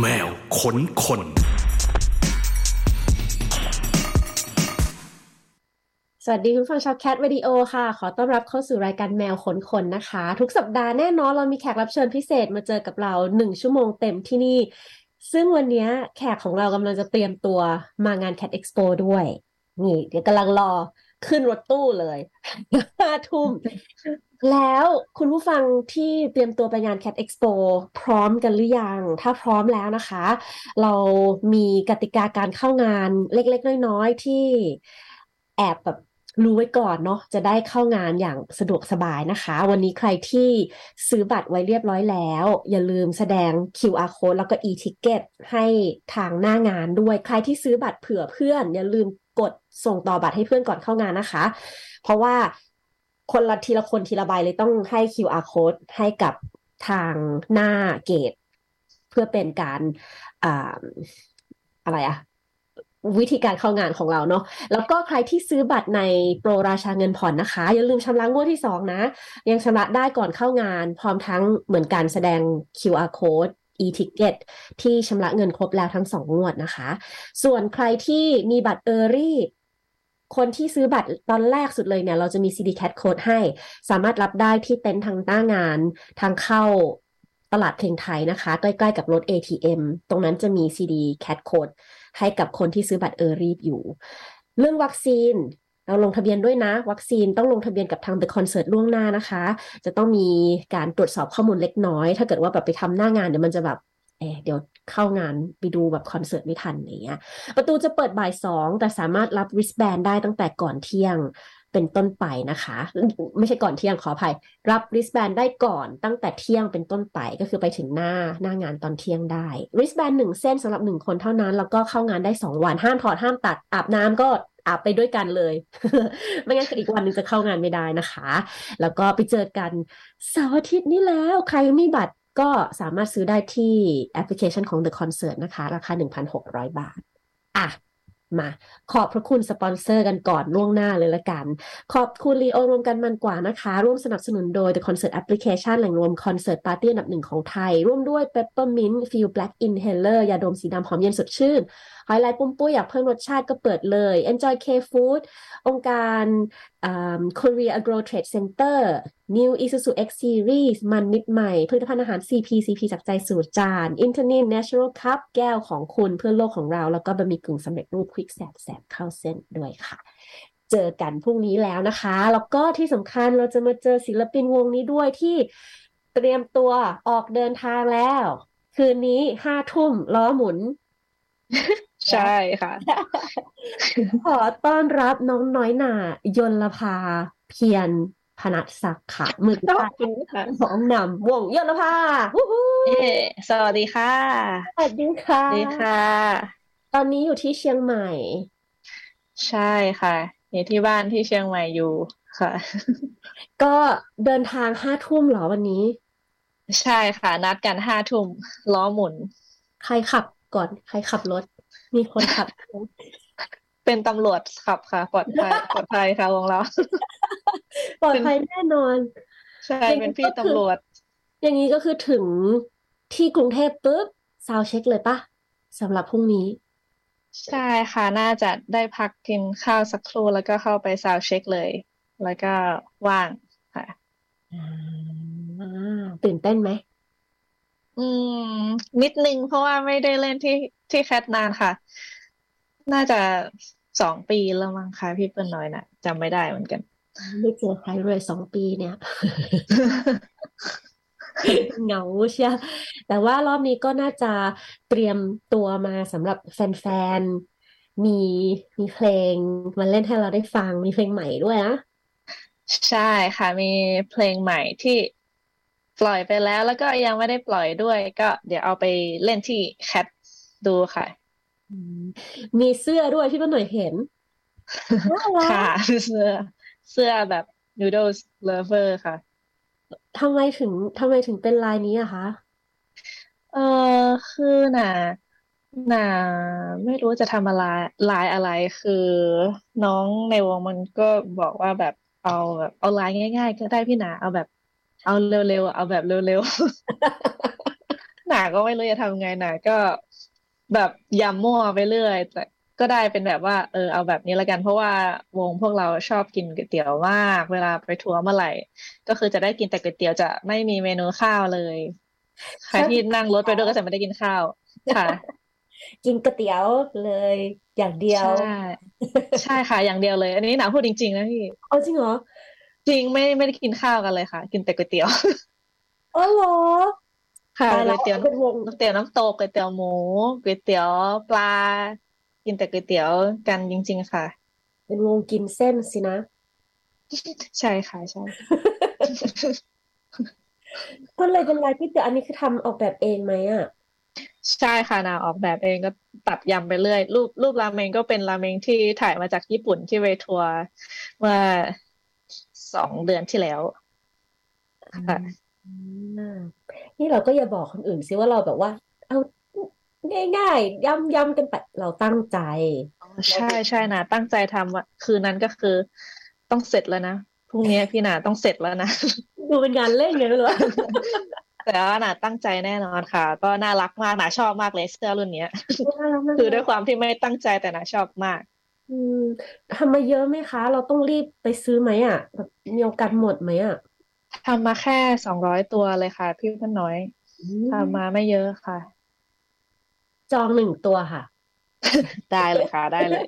แมวขนคน สวัสดีคุณฟังชาวแคทวิดีโอค่ะ ขอต้อนรับเข้าสู่รายการแมวขนคนนะคะ ทุกสัปดาห์แน่นอนเรามีแขกรับเชิญพิเศษมาเจอกับเราหนึ่งชั่วโมงเต็มที่นี่ ซึ่งวันนี้แขกของเรากำลังจะเตรียมตัวมางาน Cat Expo ด้วย นี่ เดี๋ยวกำลังรอขึ้นรถตู้เลยห้าทุ่ม แล้วคุณผู้ฟังที่เตรียมตัวไปงาน Cat Expo พร้อมกันหรือยัง ถ้าพร้อมแล้วนะคะ เรามีกติกาการเข้างานเล็กๆ น้อยๆ ที่แอบแบบรู้ไว้ก่อนเนาะจะได้เข้างานอย่างสะดวกสบายนะคะ วันนี้ใครที่ซื้อบัตรไว้เรียบร้อยแล้ว อย่าลืมแสดง QR code แล้วก็ e-ticket ให้ทางหน้างานด้วย ใครที่ซื้อบัตรเผื่อเพื่อน อย่าลืมกดส่งต่อบัตรให้เพื่อนก่อนเข้างานนะคะ เพราะว่า คนละทีละคนทีละใบเลยต้องให้ QR code ให้กับทางหน้าเกต เพื่อเป็นการอ่าอะไรอะวิธีการเข้างานของเราเนาะแล้วก็ใครที่ซื้อบัตรในโปรราชาเงินผ่อนนะคะ อย่าลืมชำระงวดที่สองนะ ยังชำระได้ก่อนเข้างาน พร้อมทั้งเหมือนการแสดง QR code e-ticket ที่ชำระเงินครบแล้วทั้งสองงวดนะคะ ส่วนใครที่มีบัตร Early คนที่ซื้อบัตรตอนแรกสุดเลยเนี่ย เราจะมี CD Cat Code ให้ สามารถรับได้ที่เต็นท์ทางหน้างานทางเข้าตลาดเพลงไทยนะคะ ใกล้ๆกับรถ ATM ตรงนั้นจะมี CD Cat Code ให้กับคนที่ซื้อบัตรเออรีบอยู่ เรื่องวัคซีนเราลงทะเบียนด้วยนะ วัคซีนต้องลงทะเบียนกับทาง The Concert ล่วงหน้านะคะ จะต้องมีการตรวจสอบข้อมูลเล็กน้อย ถ้าเกิดว่าแบบไปทำหน้างานเดี๋ยวมันจะแบบ เอเดี๋ยวเข้างานไปดูแบบคอนเสิร์ตไม่ทันอย่างเงี้ย ประตูจะเปิดบ่ายสองแต่สามารถรับ wristband ได้ตั้งแต่ก่อนเที่ยงเป็นต้นไปนะคะ ไม่ใช่ก่อนเที่ยงขออภัย รับ wristband ได้ก่อนตั้งแต่เที่ยงเป็นต้นไปก็คือไปถึงหน้าหน้างานตอนเที่ยงได้ wristband หนึ่งเส้นสำหรับหนึ่งคนเท่านั้น แล้วก็เข้างานได้สองวันห้ามถอดห้ามตัดอาบน้ำก็อาบไปด้วยกันเลย ไม่งั้นอีกวันหนึงจะเข้างานไม่ได้นะคะ แล้วก็ไปเจอกันเสาร์อาทิตย์นี้แล้ว ใครมีบัตร ก็สามารถซื้อได้ที่แอปพลิเคชันของ The Concert นะคะ ราคา 1,600 บาท อะ มา ขอบพระคุณสปอนเซอร์กันก่อนล่วงหน้าเลยละกัน ขอบคุณลีโอรวมกันมันกว่านะคะ ร่วมสนับสนุนโดย The Concert Application แหล่งรวมคอนเสิร์ตปาร์ตี้อันดับหนึ่งของไทย ร่วมด้วย Peppermint Feel Black Inhaler ยาดมสีดำหอมเย็นสดชื่นหอยลายปุ้มปุ้ยอยากเพิ่มรสชาติก็เปิดเลย Enjoy K Food องค์การอ่า Korea Agro Trade Center New Isuzu X Series มันมิดใหม่ ผลิตภัณฑ์อาหาร CP CP จากใจสู่จาน Internet Natural Cup แก้วของคุณเพื่อโลกของเรา แล้วก็บะหมี่กึ่งสำเร็จรูปควิกแสบแสบเข้าเส้นด้วยค่ะเจอกันพรุ่งนี้แล้วนะคะ แล้วก็ที่สำคัญเราจะมาเจอศิลปินวงนี้ด้วยที่เตรียมตัวออกเดินทางแล้ว คืนนี้ห้าทุ่มล้อหมุน ใช่ค่ะ ขอต้อนรับน้องน้อยหน่ายนลภาเพียรพนัสศักดิ์ค่ะมือกีขอบตาร์คุณค่ะของนำวงยนลภาวู้ฮู้เย้สวัสดีค่ะ สวัสดีค่ะ สวัสดีค่ะ ตอนนี้อยู่ที่เชียงใหม่ ใช่ค่ะอยู่ที่บ้านที่เชียงใหม่อยู่ค่ะ ก็เดินทางห้าทุ่มเหรอวันนี้ ใช่ค่ะ นัดกันห้าทุ่มล้อหมุน ใครขับก่อน ใครขับรถ มีคนขับ เป็นตำรวจขับค่ะ ปลอดภัยปลอดภัยค่ะวงเรา ปลอดภัยแน่นอน ใช่เป็นพี่ตำรวจ อย่างนี้ก็คือถึงที่กรุงเทพปุ๊บ soundcheck เลยปะสำหรับพรุ่งนี้ ใช่ค่ะ น่าจะได้พักกินข้าวสักครู่แล้วก็เข้าไป soundcheck เลย แล้วก็ว่างค่ะอ่าตื่นเต้นไหมอืมนิดนึงเพราะว่าไม่ได้เล่นที่ ที่แคทนานค่ะ น่าจะสองปีแล้วมั้งคะพี่เปิ้ลน้อยน่ะจำไม่ได้เหมือนกัน ไม่เจอใครเลยสองปีเนี่ยเหงาเชียวแต่ว่ารอบนี้ก็น่าจะเตรียมตัวมาสำหรับแฟนๆ มีมีเพลงมาเล่นให้เราได้ฟังมีเพลงใหม่ด้วยนะ ใช่ค่ะ มีเพลงใหม่ที่ปล่อยไปแล้ว แล้วก็ยังไม่ได้ปล่อยด้วย ก็เดี๋ยวเอาไปเล่นที่แคท ดูค่ะอืมมีเสื้อด้วยที่ป้าหน่อยเห็นน่ารักค่ะเสื้อเสื้อแบบ Noodles Lover ค่ะทำไมถึงทำไมถึงเป็นลายนี้อะคะ เออคือน่ะน่ะไม่รู้จะทำอะไรลายอะไรคือ น้องในวงมันก็บอกว่าแบบเอาแบบเอาลายง่าย ๆ ก็ได้พี่หนาเอาแบบ เอาเร็วๆเอาแบบเร็วๆหนาก็ไม่รู้จะทำไงหนาก็ แบบยำมั่วไปเรื่อย แต่ก็ได้เป็นแบบว่า เออเอาแบบนี้ละกัน เพราะว่าวงพวกเราชอบกินก๋วยเตี๋ยวมาก เวลาไปทัวร์เมื่อไหร่ ก็คือจะได้กินแต่ก๋วยเตี๋ยวจะไม่มีเมนูข้าวเลยใครที่นั่งรถไปด้วยก็จะไม่ได้กินข้าวค่ะ กินก๋วยเตี๋ยวเลยอย่างเดียวใช่ใช่ค่ะอย่างเดียวเลย อันนี้หนาพูดจริงๆนะพี่เอาจริงเหรอจริงไม่ไม่ได้กินข้าวกันเลยค่ะ กินแต่ก๋วยเตี๋ยวอ๋อเหรอ ค่ะตายก๋แล้ววยเตี๋ยวเป็นวงก๋วยเตี๋ยวน้ำตกก๋วยเตี๋ยวหมูก๋วยเตี๋ยวปลา กินแต่ก๋วยเตี๋ยวกันจริง ๆ ค่ะ เป็นวงกินเส้นสินะ ใช่ค่ะใช่ก็เลยเป็นร้านก๋วยเตี๋ยวอันนี้คือทำออกแบบเองไหมอะใช่ค่ะนาออกแบบเองก็ตัดยำไปเรื่อย รูปรูปราเมงก็เป็นราเมงที่ถ่ายมาจากญี่ปุ่นที่ไปทัวร์เมื่อสองเดือนที่แล้วค่ะอ่า นี่เราก็อย่าบอกคนอื่นสิว่าเราแบบว่า เอาง่ายๆย่ำย่ำกันไปเราตั้งใจ ใช่ใช่นาตั้งใจทำอะคืนนั้นก็คือ ต้องเสร็จแล้วนะพรุ่งนี้พี่นาต้องเสร็จแล้วนะดูเป็นงานเล่นไงไม่รู้แต่ว่านาตั้งใจแน่นอนค่ะ ก็น่ารักมากนาชอบมากเลยเสื้อรุ่นเนี้ยน่ารักมากคือด้วยความที่ไม่ตั้งใจแต่นาชอบมาก อืมทำมาเยอะไหมคะ เราต้องรีบไปซื้อไหมอะแบบมีโอกาสหมดไหมอะ ทำมาแค่สองร้อยตัวเลยค่ะ พี่เพื่อนน้อยอืมทำมาไม่เยอะค่ะ จองหนึ่งตัวค่ะ ได้เลยค่ะ ได้เลย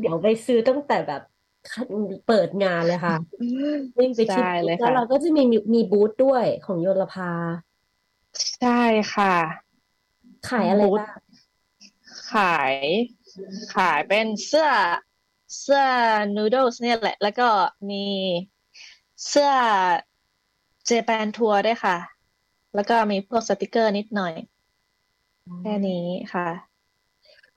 เดี๋ยวไปซื้อตั้งแต่แบบเปิดงานเลยค่ะวิ่งไปที่ได้เลยแล้วค่ะเราก็จะมีมีมีบูธด้วยของโยลภา ใช่ค่ะ ขายอะไรบูธบ้างขาย ขายเป็นเสื้อเสื้อนูโดสเนี่ยแหละ แล้วก็มี เสื้อเจแปนทัวร์ด้วยค่ะ แล้วก็มีพวกสติกเกอร์นิดหน่อย แค่นี้ค่ะ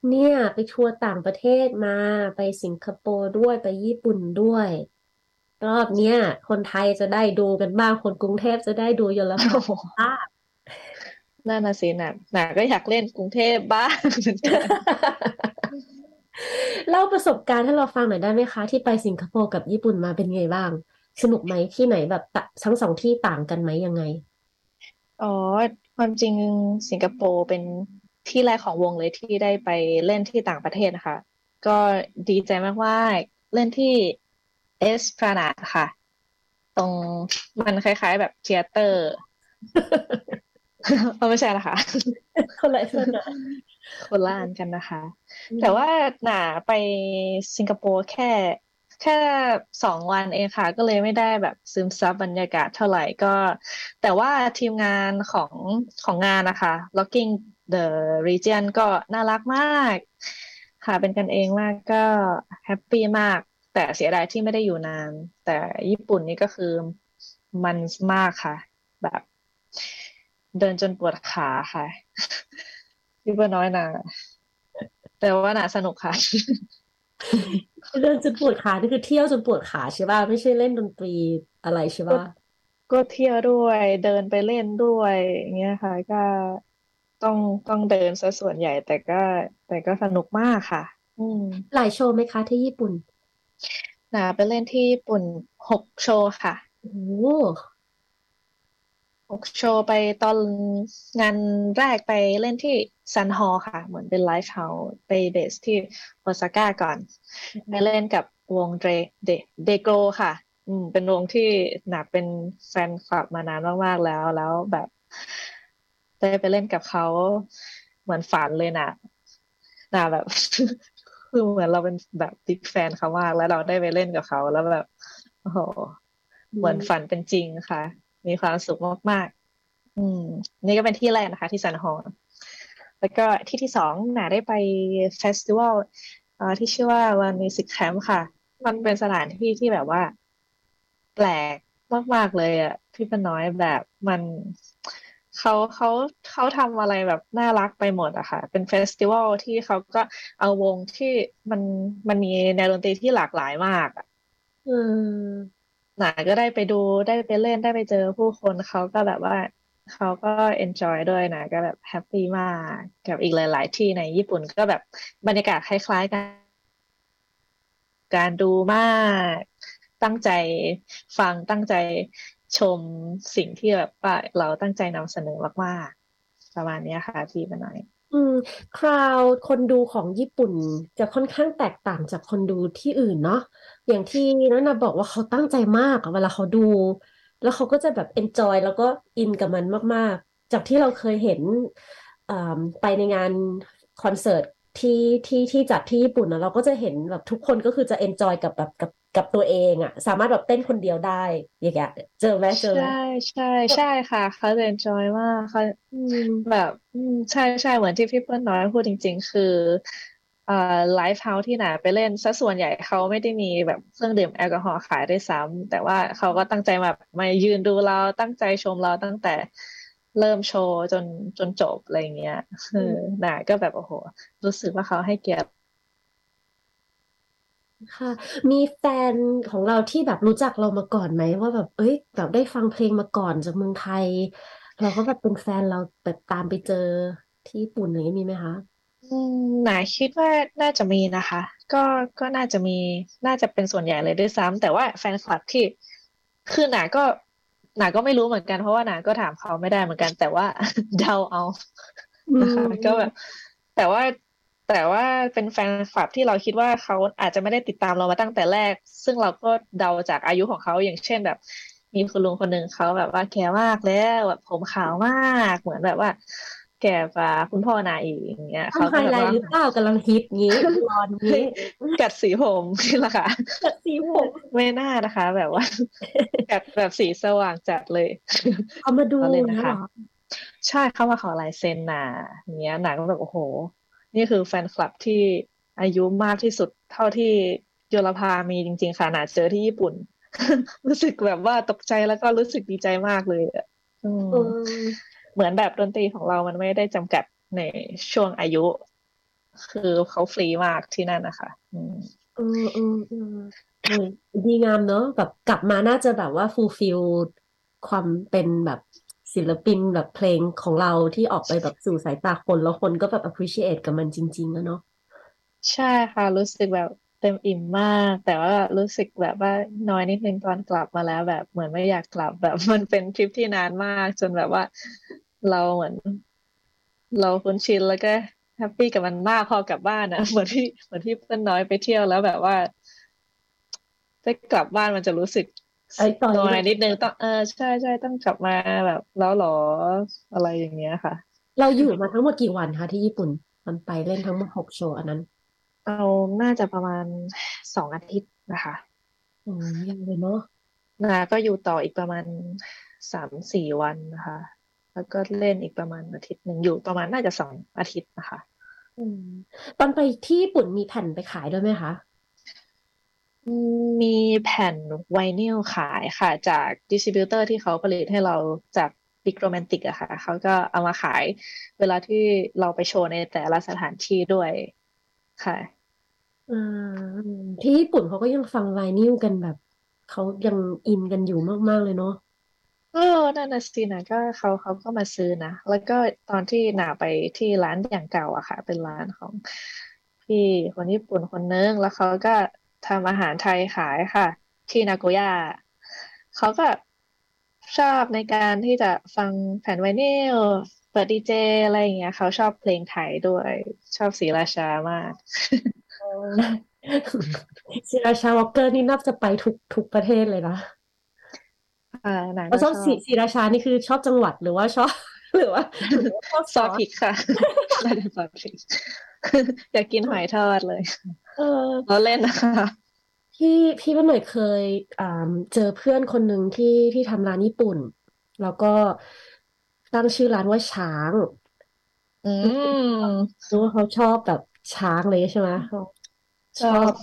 เนี่ยไปทัวร์ต่างประเทศมาไปสิงคโปร์ด้วยไปญี่ปุ่นด้วย รอบเนี้ย คนไทยจะได้ดูกันบ้าง คนกรุงเทพจะได้ดู Yonlapa โอ้โหบ้างนั่นน่ะสิน่ะน่ะก็อยากเล่นกรุงเทพบ้างเหมือนกันเล่าประสบการณ์ให้เราฟังหน่อยได้ไหมคะ ที่ไปสิงคโปร์กับญี่ปุ่นมาเป็นไงบ้าง สนุกไหมที่ไหนแบบตะทั้งสองที่ต่างกันไหมยังไง อ๋อ ความจริงสิงคโปร์เป็นที่แรกของวงเลยที่ได้ไปเล่นที่ต่างประเทศนะคะ ก็ดีใจมากๆเล่นที่เอสพลานาดค่ะ ตรงมันคล้าย ๆ แบบ theatre เออไม่ใช่นะคะคนละคนละคนละอันกันนะคะ แต่ว่าหน่าไปสิงคโปร์แค่ แค่สองวันเองค่ะ ก็เลยไม่ได้แบบซึมซับบรรยากาศเท่าไหร่ก็ แต่ว่าทีมงานของของงานนะคะ Rocking the Region ก็น่ารักมาก ค่ะเป็นกันเองมากก็แฮปปี้มาก แต่เสียดายที่ไม่ได้อยู่นาน แต่ญี่ปุ่นนี่ก็คือมันมากค่ะ แบบ เดินจนปวดขาค่ะพี่เบอร์น้อยนะแต่ว่าน่าสนุกค่ะ เดินจนปวดขานี่คือเที่ยวจนปวดขาใช่ป่ะไม่ใช่เล่นดนตรีอะไรใช่ป่ะก็เที่ยวด้วยเดินไปเล่นด้วยอย่างเงี้ยค่ะ ก็ต้องต้องเดินซะส่วนใหญ่ แต่ก็ แต่ก็สนุกมากค่ะ อืมหลายโชว์ไหมคะที่ญี่ปุ่นน่ะไปเล่นที่ญี่ปุ่นหกโชว์ค่ะโอ้โหห กโชว์ไปตอนงานแรกไปเล่นที่ Sunhall ค่ะ เหมือนเป็น live house ไป base ที่โอซาก้าก่อน ไปเล่นกับวงเดเดเดโกค่ะ อืม เป็นวงที่หน่าเป็นแฟนคลับมานานมากๆแล้ว แล้วแบบได้ไปเล่นกับเขาเหมือนฝันเลยนะหน่าแบบ คือเหมือนเราเป็นแบบ big fan เขามาก แล้วเราได้ไปเล่นกับเขาแล้วแบบ โอ้โห เหมือนฝันเป็นจริงค่ะ มีความสุขมากๆ อืม นี่ก็เป็นที่แรกนะคะ ที่ Sun Hall แล้วก็ที่ที่สองหนาได้ไป festival ที่ชื่อว่า One Music Camp ค่ะ มันเป็นสถานที่ที่แบบว่า แปลกมากๆเลยอะพี่เปิ้ลน้อยแบบมันเขาเขาเขาทำอะไรแบบน่ารักไปหมดอะค่ะ เป็น festival ที่เขาก็เอาวงที่มันมันมีแนวดนตรีที่หลากหลายมากอะเออ หนาก็ได้ไปดูได้ไปเล่นได้ไปเจอผู้คนเขาก็แบบว่าเขาก็ enjoy ด้วยนะ ก็แบบ happy มากกับอีกหลาย ๆ ที่ในญี่ปุ่นก็แบบบรรยากาศคล้าย ๆ กัน การดูมากตั้งใจฟังตั้งใจชมสิ่งที่แบบว่าเราตั้งใจนำเสนอมาก ๆ ประมาณนี้ค่ะพี่เปิ้ลน้อย อืมคราวคนดูของญี่ปุ่นจะค่อนข้างแตกต่างจากคนดูที่อื่นเนาะอย่างที่นันนาบอกว่าเขาตั้งใจมากอะเวลาเขาดู แล้วเขาก็จะแบบ enjoy แล้วก็อินกับมันมาก ๆ จากที่เราเคยเห็นไปในงานคอนเสิร์ตที่ที่ที่จัดที่ญี่ปุ่นนะเราก็จะเห็นแบบทุกคนก็คือจะ enjoy กับแบบกับ กับตัวเองอะสามารถแบบเต้นคนเดียวได้อย่างเงี้ยเจอไหมเจอไหมใช่ใช่ใช่ค่ะเขาจะ enjoy มากเขาอืมแบบอืมใช่ใช่เหมือนที่พี่เปิ้ลน้อยพูดจริง ๆ คือเอ่อ live house ที่หนาไปเล่นซะส่วนใหญ่เขาไม่ได้มีแบบเครื่องดื่มแอลกอฮอล์ขายด้วยซ้ำแต่ว่าเขาก็ตั้งใจแบบมายืนดูเราตั้งใจชมเราตั้งแต่เริ่มโชว์จนจนจบอะไรเงี้ยเออหนาก็แบบโอ้โห รู้สึกว่าเขาให้เกียรติ ค่ะ มีแฟนของเราที่แบบรู้จักเรามาก่อนไหมว่าแบบ เอ้ย แบบได้ฟังเพลงมาก่อนจากเมืองไทย เราก็แบบเป็นแฟนเราแบบตามไปเจอที่ญี่ปุ่นอะไรอย่างนี้มีไหมคะ อืมหนาคิดว่าน่าจะมีนะคะ ก็ก็น่าจะมีน่าจะเป็นส่วนใหญ่เลยด้วยซ้ำแต่ว่าแฟนคลับที่คือหนาก็หนาก็ไม่รู้เหมือนกันเพราะว่าหนาก็ถามเขาไม่ได้เหมือนกัน แต่ว่าเดาเอาอืนะคะมก็แบบแต่ว่า แต่ว่าเป็นแฟนคลับที่เราคิดว่าเขาอาจจะไม่ได้ติดตามเรามาตั้งแต่แรก ซึ่งเราก็เดาจากอายุของเขาอย่างเช่นแบบ มีคุณลุงคนหนึ่งเขาแบบว่าแก่มากแล้วแบบผมขาวมากเหมือนแบบว่า แก่กว่าคุณพ่อนาอีกอย่างเงี้ยทำเขาไฮก็แบบไลท์ว่าหรือเปล่ากำลังฮิตงี้รอนงี้กัดสีผมนี่แหละค่ะกัดสีผมไม่น่านะคะ แบบว่ากัดแบบสีสว่างจัดเลยเอามาดูเราเล่นนะนะคะเหรอใช่เข้ามาขอลายเซ็นน่ะอย่างเงี้ยหนังก็แบบโอ้โห นี่คือแฟนคลับที่อายุมากที่สุดเท่าที่โยลภามีจริง ๆ ค่ะหนาเจอที่ญี่ปุ่น รู้สึกแบบว่าตกใจแล้วก็รู้สึกดีใจมากเลยอะอืมเออเหมือนแบบดนตรีของเรามันไม่ได้จำกัดในช่วงอายุ คือเขาฟรีมากที่นั่นนะคะอืมเออเออเออเออดีงามเนอะแบบกลับมาน่าจะแบบว่า fulfill ความเป็นแบบ ศิลปินแบบเพลงของเราที่ออกไปแบบสู่สายตาคน แล้วคนก็แบบ appreciate กับมันจริงๆอะเนาะใช่ค่ะ รู้สึกแบบเต็มอิ่มมาก แต่ว่ารู้สึกแบบว่าน้อยนิดนึงตอนกลับมาแล้ว แบบเหมือนไม่อยากกลับแบบมันเป็นทริปที่นานมาก จนแบบว่าเราเหมือน เราคุ้นชินแล้วก็แฮปปี้กับมันมากพอกลับบ้านอะเหมือนที่เหมือนที่เพื่อนน้อยไปเที่ยวแล้วแบบว่าได้กลับบ้านมันจะรู้สึก ไอ้ตอนน้นี้อยแบบนิดนึงต้องเออใช่ใช่ต้องกลับมาแบบ แล้วหรออะไรอย่างเงี้ยค่ะ เราอยู่มาทั้งหมดกี่วันคะที่ญี่ปุ่น มันไปเล่นทั้งหมดหกโชว์อันนั้น เอาน่าจะประมาณสองอาทิตย์นะคะอืมยังเลยเนาะนาก็อยู่ต่ออีกประมาณสามสี่วันนะคะ แล้วก็เล่นอีกประมาณอาทิตย์หนึ่งอยู่ประมาณน่าจะสองอาทิตย์นะคะอืมตอนไปที่ญี่ปุ่นมีแผ่นไปขายด้วยไหมคะอื มมีแผ่นไวนิลขายค่ะ จาก distributor ที่เขาผลิตให้เราจาก Big Romantic อะค่ะ เขาก็เอามาขาย เวลาที่เราไปโชว์ในแต่ละสถานที่ด้วยค่ะอ่าที่ญี่ปุ่นเขาก็ยังฟังไวนิลกันแบบ เขายัง in กันอยู่มาก ๆ เลยเนาะเออนั่นน่ะสินะก็เขาเขาก็มาซื้อนะ แล้วก็ตอนที่หนาไปที่ร้านอย่างเก่าอะค่ะ เป็นร้านของพี่คนญี่ปุ่นคนนึงแล้วเขาก็ ทำอาหารไทยขายค่ะ ที่นาโกย่าเขาก็ชอบในการที่จะฟังแผ่นไวนิลเปิดดีเจอะไรอย่างเงี้ย เขาชอบเพลงไทยด้วยชอบศรีราชามากศิราชาวอลเกอร์นี่นับจะไปทุกทุกประเทศเลยนะอ่าหนาเราก็ชอบชอศิบศิราชานี่คือชอบจังหวัดหรือว่าชอบ หรือว่าหรือว่าชอบซซออสสพริกค่ะน่าจะซอสพริกอยากกินหอยทอดเลย เออเราเล่นนะคะพี่พี่ว่าหน่อยเคยอ่าเจอเพื่อนคนหนึ่งที่ที่ทำร้านญี่ปุ่น แล้วก็ตั้งชื่อร้านว่าช้าง อืมรู้ว่าเขาชอบแบบช้างเลยใช่ไหมเขาชชออบบ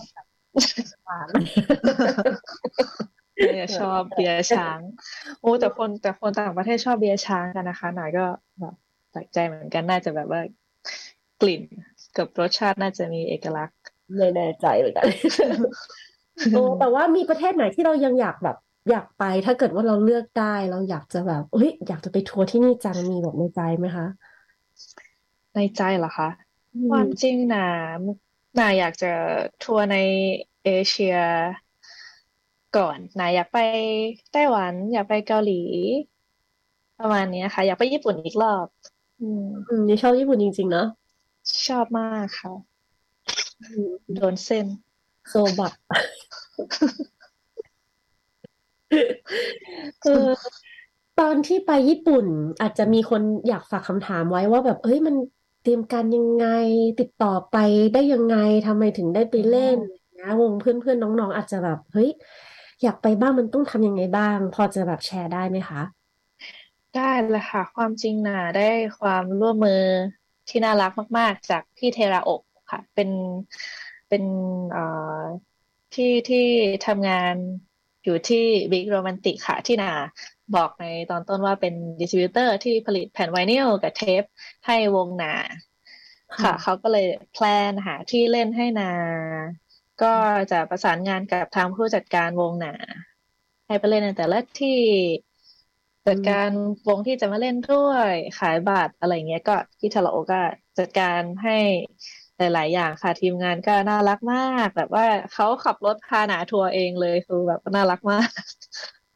หวาน เนี่ยชอบเบียร์ช้างโอ้แต่คนแต่คนต่างประเทศชอบเบียร์ช้างกันนะคะ หน่อยก็แบบแปลกใจเหมือนกันน่าจะแบบว่ากลิ่นกับรสชาติน่าจะมีเอกลักษณ์ไม่แน่ใจเหมือนกันโอ้แต่ว่ามีประเทศไหนที่เรายังอยากแบบ อยากไป ถ้าเกิดว่าเราเลือกได้ เราอยากจะแบบเฮ้ยอยากจะไปทัวร์ที่นี่จังมีแบบในใจไหมคะ ในใจเหรอคะอืคมวามจริงนะน่าอยากจะทัวร์ในเอเชีย ก่อนนาอยากไปไต้หวัน อยากไปเกาหลี ประมาณเนี้ยค่ะ อยากไปญี่ปุ่นอีกรอบ อืมอืมนี่ชอบญี่ปุ่นจริงๆเนาะชอบมากค่ะอืมโดนเส้น โซบักเออตอนที่ไปญี่ปุ่นอาจจะมีคนอยากฝากคำถามไว้ว่าแบบ เอ้ยมันเตรียมการยังไงติดต่อไปได้ยังไงทำไมถึงได้ไปเล่นอะไรอย่างเงี้ยวงเพื่อนๆน้องๆ อาจจะแบบ เฮ้ย อยากไปบ้างมันต้องทำยังไงบ้าง พอจะแบบแชร์ได้ไหมคะ ได้เลยค่ะ ความจริงนาได้ความร่วมมือที่น่ารักมาก ๆ จากพี่เทราโอะค่ะ เป็นเป็นเอ่อที่ที่ทำงานอยู่ที่ Big Romantic ค่ะ ที่นาบอกในตอนต้นว่าเป็น distributor ที่ผลิตแผ่นไวนิลกับเทปให้วงนาค่ะค่ะเขาก็เลย plan หาที่เล่นให้นา ก็จะประสานงานกับทางผู้จัดการวงนา ให้ไปเล่นในแต่ละที่จัดการวงที่จะมาเล่นด้วยขายบัตรอะไรเงี้ยก็ที่ทาราโอก็จัดการให้หลาย ๆ อย่างค่ะทีมงานก็น่ารักมาก แบบว่าเขาขับรถพาหนาทัวร์เองเลยคือแบบน่ารักมาก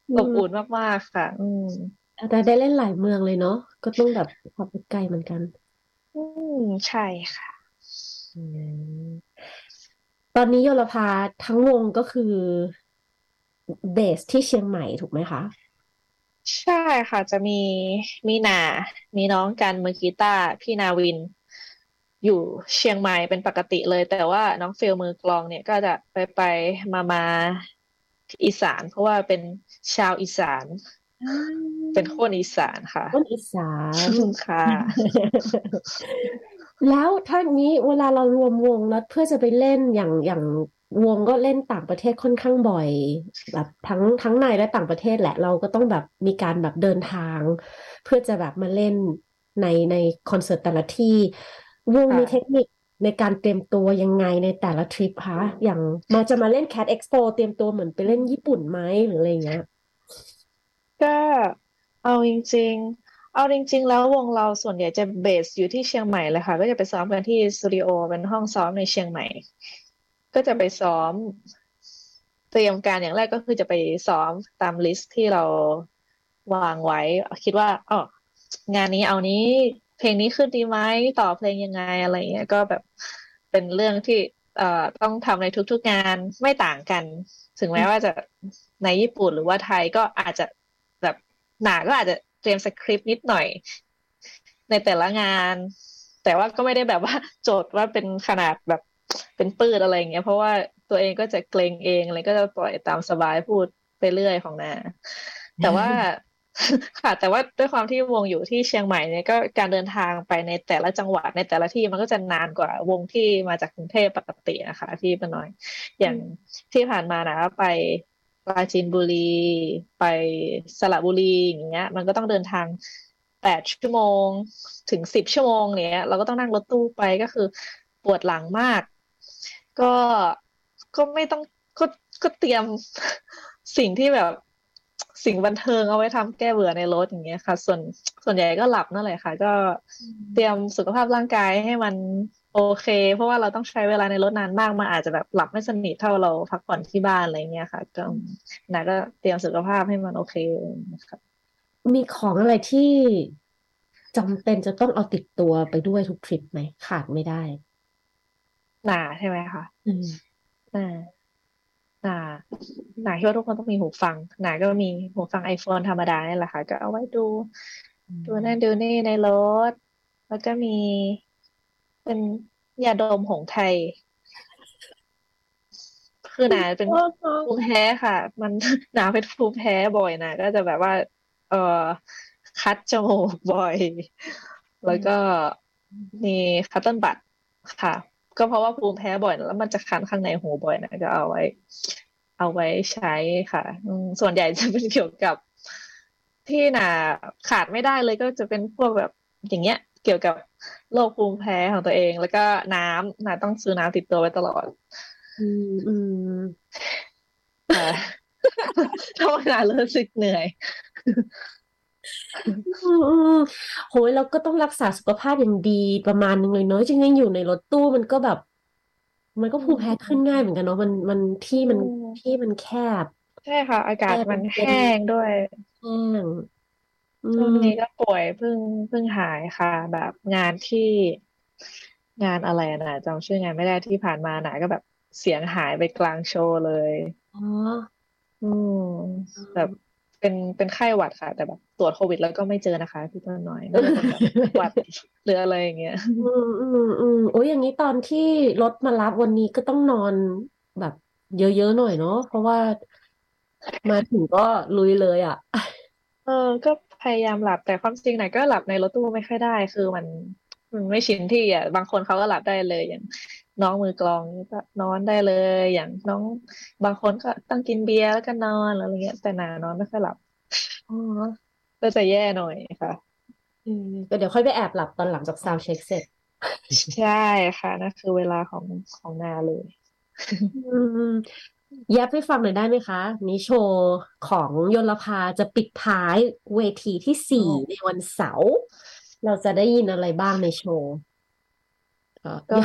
อือบมอุ่นมาก ๆ ค่ะ อืมแต่ได้เล่นหลายเมืองเลยเนาะก็ต้องแบบขับรถไกลเหมือนกัน อืมใช่ค่ะอืม ตอนนี้โยลภาทั้งวงก็คือเบสที่เชียงใหม่ถูกไหมคะ ใช่ค่ะ จะมีมีนา มีน้องกันมือกีตาร์พี่นาวิน อยู่เชียงใหม่เป็นปกติเลย แต่ว่าน้องฟิลมือกลองเนี่ยก็จะไปไปมามาที่อีสาน เพราะว่าเป็นชาวอีสานอ่าเป็นคนอีสานค่ะคนอีสานค่ะ แล้วถ้างี้เวลาเรารวมวงแล้วเพื่อจะไปเล่นอย่างอย่างวงก็เล่นต่างประเทศค่อนข้างบ่อย แบบทั้งทั้งในและต่างประเทศแหละเราก็ต้องแบบมีการแบบเดินทาง เพื่อจะแบบมาเล่นในในคอนเสิร์ตแต่ละที่ วงมีเทคนิคในการเตรียมตัวยังไงในแต่ละทริปคะอย่างมาจะมาเล่น Cat Expo เตรียมตัวเหมือนไปเล่นญี่ปุ่นไหมหรืออะไรเงี้ยก็เอาจริง ๆ เอาจริง ๆ แล้ววงเราส่วนใหญ่จะเบสอยู่ที่เชียงใหม่เลยค่ะ ก็จะไปซ้อมกันที่สตูดิโอเป็นห้องซ้อมในเชียงใหม่ ก็จะไปซ้อม เตรียมการอย่างแรกก็คือจะไปซ้อมตามลิสต์ที่เราวางไว้ คิดว่าอ๋องานนี้เอานี้เพลงนี้ขึ้นดีไหมต่อเพลงยังไงอะไรเงี้ยก็แบบเป็นเรื่องที่เอ่อต้องทำในทุกๆงานไม่ต่างกัน ถึงแม้ว่าจะในญี่ปุ่นหรือว่าไทยก็อาจจะแบบหนาก็อาจจะ ตรียมสคริปต์นิดหน่อย ในแต่ละงาน แต่ว่าก็ไม่ได้แบบว่าโจทย์ว่าเป็นขนาดแบบเป็นปืดอะไรอย่างเงี้ย เพราะว่าตัวเองก็จะเกรงเองอะไรก็จะปล่อยตามสบายพูดไปเรื่อยของนาแต่ว่าค่ะ แต่ว่าด้วยความที่วงอยู่ที่เชียงใหม่เนี่ยก็การเดินทางไปในแต่ละจังหวัดในแต่ละที่มันก็จะนานกว่าวงที่มาจากกรุงเทพปกตินะคะที่เป็นน้อย อย่างที่ผ่านมานะไป ปราจีนบุรี ไปสระบุรีอย่างเงี้ย มันก็ต้องเดินทางแปดชั่วโมงถึงสิบชั่วโมงเนี้ย เราก็ต้องนั่งรถตู้ไปก็คือปวดหลังมาก ก็ก็ไม่ต้องก็ก็เตรียมสิ่งที่แบบสิ่งบันเทิงเอาไว้ทำแก้เบื่อในรถอย่างเงี้ยค่ะ ส่วนส่วนใหญ่ก็หลับนั่นแหละค่ะ ก็เตรียมสุขภาพร่างกายให้มัน โอเค เพราะว่าเราต้องใช้เวลาในรถนานมากมันอาจจะแบบหลับไม่สนิทเท่าเราพักผ่อนที่บ้านอะไรเงี้ยค่ะ ก็นะก็เตรียมสุขภาพให้มันโอเคนะคะมีของอะไรที่จำเป็นจะต้องเอาติดตัวไปด้วยทุกทริปไหมขาดไม่ได้ หนาใช่ไหมคะอืมหนาหนาหนาคิดว่าทุกคนต้องมีหูฟัง หนาก็มีหูฟัง iPhone ธรรมดานี่แหละค่ะ ก็เอาไว้ดู ดูนั่นดูนี่ในรถ แล้วก็มี เป็นยาดมหงส์ไทย คือหนาเป็นภูมิแพ้ค่ะ มันหนาเป็นภูมิแพ้บ่อยนะก็จะแบบว่า เอ่อคัดจมูกบ่อย แล้วก็มีคัตเติ้ลบัดค่ะ ก็เพราะว่าภูมิแพ้บ่อย แล้วมันจะคันข้างในหูบ่อยนะก็เอาไว้ เอาไว้ใช้ค่ะอืมส่วนใหญ่จะเป็นเกี่ยวกับที่หนาขาดไม่ได้เลยก็จะเป็นพวกแบบอย่างเงี้ย เกี่ยวกับ โรคภูมิแพ้ของตัวเอง แล้วก็น้ำหนาต้องซื้อน้ำติดตัวไว้ตลอด อืมอืมค่ะถ้าวันไหนรู้สึกเหนื่อยอืมอืมโหยเราก็ต้องรักษาสุขภาพอย่างดีประมาณนึงเลยเนาะจริงๆอยู่ในรถตู้มันก็แบบ มันก็ภูมิแพ้ขึ้นง่ายเหมือนกันเนาะมันมันที่มันอืมที่มันแคบใช่ค่ะ อากาแอศร์มัมันนเย็นแห้งด้วยแห้งอื ช่วงมนี้ก็ป่วยเพิ่งเพิ่งหายค่ะ แบบงานที่งานอะไรอะนะจำชื่องานไม่ได้ที่ผ่านมานะก็แบบเสียงหายไปกลางโชว์เลยอ๋ออืมแบบเป็นเป็นไข้หวัดค่ะ แต่แบบตรวจโควิดแล้วก็ไม่เจอนะคะพี่ต้นน้อยน่าจะเป็นแบบหวัดหรืออะไรอย่างเงี้ย อืมอืมอืมโอ้ยอย่างนี้ตอนที่รถมารับวันนี้ก็ต้องนอนแบบเยอะๆหน่อยเนาะเพราะว่ามาถึงก็ลุยเลยอะ เออ ก็ พยายามหลับแต่ความจริงไหนก็หลับในรถตู้ไม่ค่อยได้ คือมันมันไม่ชินที่อะบางคนเขาก็หลับได้เลยอย่างน้องมือกลองนี่ก็นอนได้เลย อย่างน้องบางคนก็ต้องกินเบียร์แล้วก็นอนอะไรเงี้ย แต่หนานอนไม่ค่อยหลับอ๋อก็จะแย่หน่อยค่ะอืมก็เดี๋ยวค่อยไปแอบหลับตอนหลังจาก soundcheck เสร็จ ใช่ค่ะนั่นคือเวลาของของนาเลยอืม แยบให้ฟังหน่อยได้ไหมคะนี้โชว์ของยลภาจะปิดท้ายเวทีที่สี่อ๋อในวันเสาร์เราจะได้ยินอะไรบ้างในโชว์เอ่อก็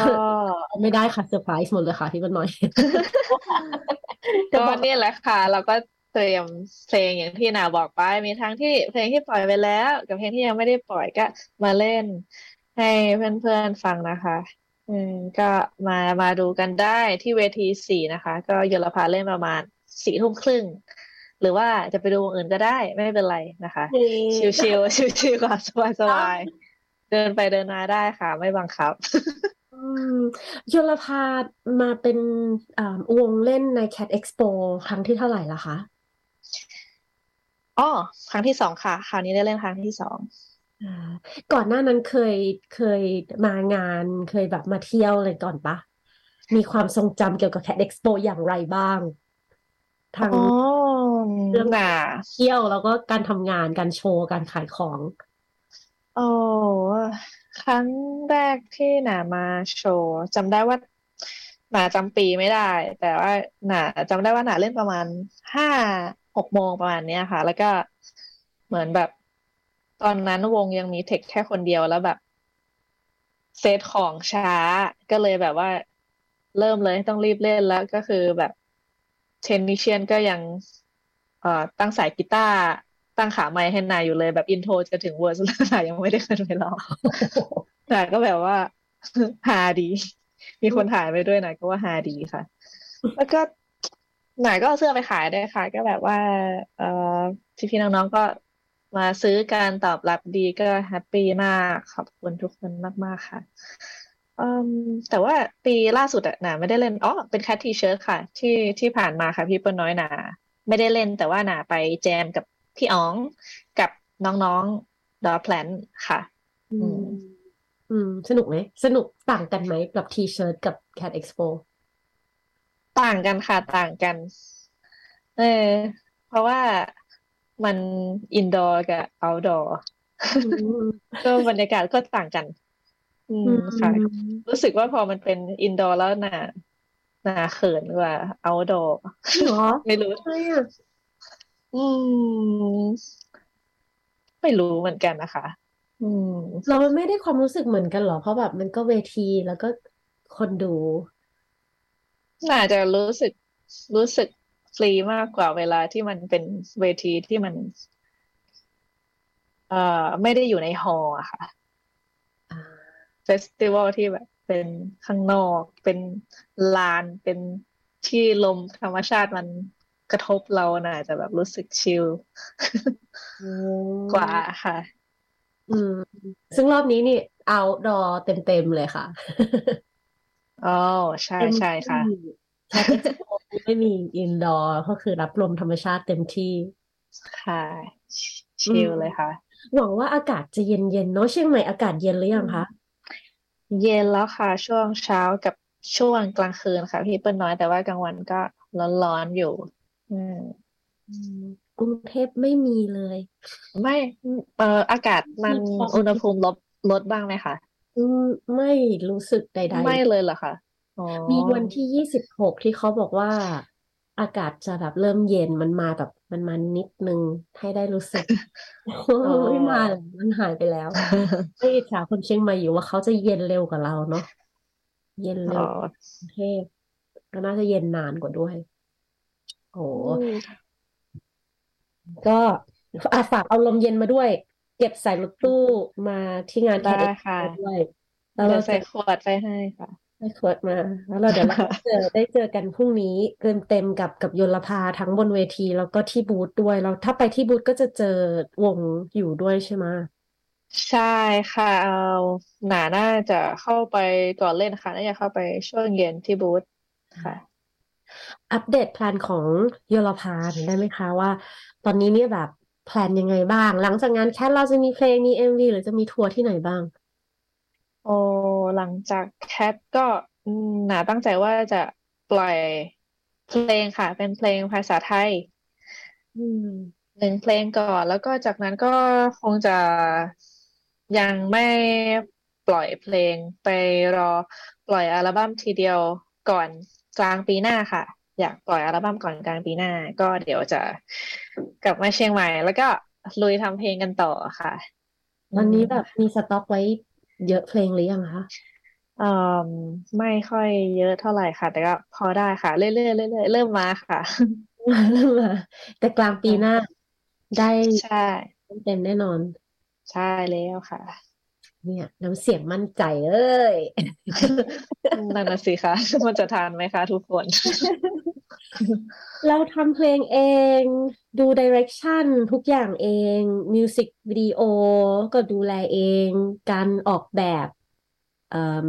ไม่ได้ค่ะเซอร์ไพรส์หมดเลยค่ะพี่วันน้อยจะก็บอกเนี่ยแหละค่ะ เราก็เตรียมเพลงอย่างที่นาบอกไปมีทั้งที่เพลงที่ปล่อยไปแล้ว กับเพลงที่ยังไม่ได้ปล่อยก็มาเล่นให้เพื่อนๆฟังนะคะ อืมก็มามาดูกันได้ที่เวทีสี่นะคะ ก็ยลภาเล่นประมาณสี่ทุ่มครึ่ง หรือว่าจะไปดูวงอื่นก็ได้ไม่เป็นไรนะคะ ชิวชิวชิวชิวๆก่อนสบายสบายเดินไปเดินมาได้ค่ะ ไม่บังคับอืมยลภามาเป็นอ่าวงเล่นใน Cat Expo ครั้งที่เท่าไหร่ละคะอ๋อครั้งที่สองค่ะ คราวนี้ได้เล่นครั้งที่สอง อ่าก่อนหน้านั้นเคยเคยมางานเคยแบบมาเที่ยวอะไรก่อนปะ มีความทรงจำเกี่ยวกับ Cat Expo อย่างไรบ้าง ทั้งอ๋อเรื่องน่ะ เที่ยวแล้วก็การทำงานการโชว์การขายของ โอ้ครั้งแรกที่หนามาโชว์จำได้ว่าหนาจำปีไม่ได้ แต่ว่าหนาจำได้ว่าหนาเล่นประมาณห้าหกโมงประมาณเนี้ยค่ะ แล้วก็เหมือนแบบ ตอนนั้นวงยังมี tech แค่คนเดียวแล้วแบบเซตของช้าก็เลยแบบว่า เริ่มเลยต้องรีบเล่นแล้วก็คือแบบ technician ก็ยังเอ่อตั้งสายกีตาร์ตั้งขาไมค์ให้หนาอยู่เลยแบบ intro จะถึง verse แล้วหนายังไม่ได้ขึ้นไปร้องหนาก็แบบว่าฮาดี มีคนถ่ายไปด้วยหนาก็ว่าฮาดีค่ะ แล้วก็หนาก็เอาเสื้อไปขายด้วยค่ะ ก็แบบว่า เอ่อพี่ๆน้องๆก็ มาซื้อการตอบรับดีก็ happy มากขอบคุณทุกคนมาก ๆ ค่ะอืมแต่ว่าปีล่าสุดอะหนาไม่ได้เล่นอ๋อเป็น Cat T-Shirt ค่ะ ที่ที่ผ่านมาค่ะพี่เปิ้ลน้อยหนาไม่ได้เล่นแต่ว่าหนาไปแจมกับพี่อ๋องกับน้องๆดอแพลนค่ะ อือืมมอืม สนุกไหมสนุกต่างกันไหมกับ T-Shirt กับ Cat Expo ต่างกันค่ะ ต่างกัน เออ เพราะว่า มัน indoor กับ outdoor อืมก็บรรยากาศก็ต่างกัน อือืมค่ะมรู้สึกว่าพอมันเป็น indoor แล้วหนาหนาเขินกว่า outdoor เหรอไม่รู้ทำไมอะอืม ไม่รู้เหมือนกันนะคะ อืมเราไม่ได้ความรู้สึกเหมือนกันเหรอ เพราะแบบมันก็เวทีแล้วก็คนดู น่าจะรู้สึกรู้สึก ฟรีมากกว่าเวลาที่มันเป็นเวทีที่มัน เอ่อไม่ได้อยู่ใน hall อะค่ะอ่า festival ที่แบบ เป็นข้างนอก เป็นลานเป็นที่ลมธรรมชาติมันกระทบเราน่าจะแบบรู้สึกชิลโอ้กว่าค่ะ อืม ซึ่งรอบนี้นี่ outdoor เต็มๆเลยค่ะ อ๋อ ใช่เต็มใช่ค่ะ ที่ Cat Expo ไม่มี indoor ก็คือรับลมธรรมชาติเต็มที่ ค่ะอืชิลมเลยค่ะ หวังว่าอากาศจะเย็นๆเนาะเชียงใหม่อากาศเย็นหรือยังคะเย็นแล้วค่ะ ช่วงเช้ากับช่วงกลางคืนค่ะ พี่เปิ้ลน้อยแต่ว่ากลางวันก็ร้อนๆอยู่ อืมอืมกรุงเทพไม่มีเลย ไม่เอ่ออากาศมันมีความอุณหภูมิลดลดบ้างไหมคะอืมไม่รู้สึกใดไม่เลยเหรอคะอ๋อๆ มีวันที่ยี่สิบหกที่เขาบอกว่าอากาศจะแบบเริ่มเย็นมันมาแบบมันมานิดนึงให้ได้รู้สึกอ๋อไม่มาแล้วมันหายไปแล้วไม่อิจฉาคนเชียงใหม่อยู่ว่าเขาจะเย็นเร็วกว่าเราเนาะเย็นอ๋เร็อวกว่ากรุงเทพก็น่าจะเย็นนานกว่าด้วย โอ้อืมก็อาฝากเอาลมเย็นมาด้วย เก็บใส่รถตู้มาที่งานแคได้ดเอ็กซ์ค่ะด้วยแล้วเดี๋เรายวใส่จะขวดไปให้ค่ะ ได้ขวดมา แล้วเราเดี๋ยวเราได้เจอได้เจอกันพรุ่งนี้เต็มเต็มกับกับยลภาทั้งบนเวทีแล้วก็ที่บูธด้วยแล้วถ้าไปที่บูธก็จะเจอวงอยู่ด้วยใช่ไหมใช่ค่ะเอาหนาน่าจะเข้าไปก่อนเล่นค่ะน่าจะเข้าไปช่วงเย็นที่บูธค่ะ อัปเดตแพลนของยลภาหน่อยได้ไหมคะว่า ตอนนี้เนี่ยแบบแพลนยังไงบ้าง หลังจากงานแคทเราจะมีเพลงมีเอ็มวีหรือจะมีทัวร์ที่ไหนบ้าง โอ้หลังจากแคทก็อืมหนาตั้งใจว่าจะปล่อยเพลงค่ะ เป็นเพลงภาษาไทย อืมหนึ่งเพลงก่อน แล้วก็จากนั้นก็คงจะยังไม่ปล่อยเพลงไปรอปล่อยอัลบั้มทีเดียวก่อนกลางปีหน้าค่ะ อยากปล่อยอัลบั้มก่อนกลางปีหน้า ก็เดี๋ยวจะกลับมาเชียงใหม่ แล้วก็ลุยทำเพลงกันต่อค่ะตอนนี้มแบบมีสต็อกไว้ เยอะเพลงหรือยังคะเอ่อไม่ค่อยเยอะเท่าไหร่ค่ะ แต่ก็พอได้ค่ะ เรื่อยๆเรื่อยๆเริ่มมาค่ะ เริ่มมา แต่กลางปีหน้าได้ใช่ เต็มแน่นอน ใช่แล้วค่ะ เนี่ยน้ำเสียงมั่นใจเอ้ยนั่นน่ะสิคะมันจะทานไหมคะทุกคน เราทำเพลงเอง ดูดิเรกชันทุกอย่างเองมิวสิกวิดีโอก็ดูแลเอง การออกแบบเอ่ม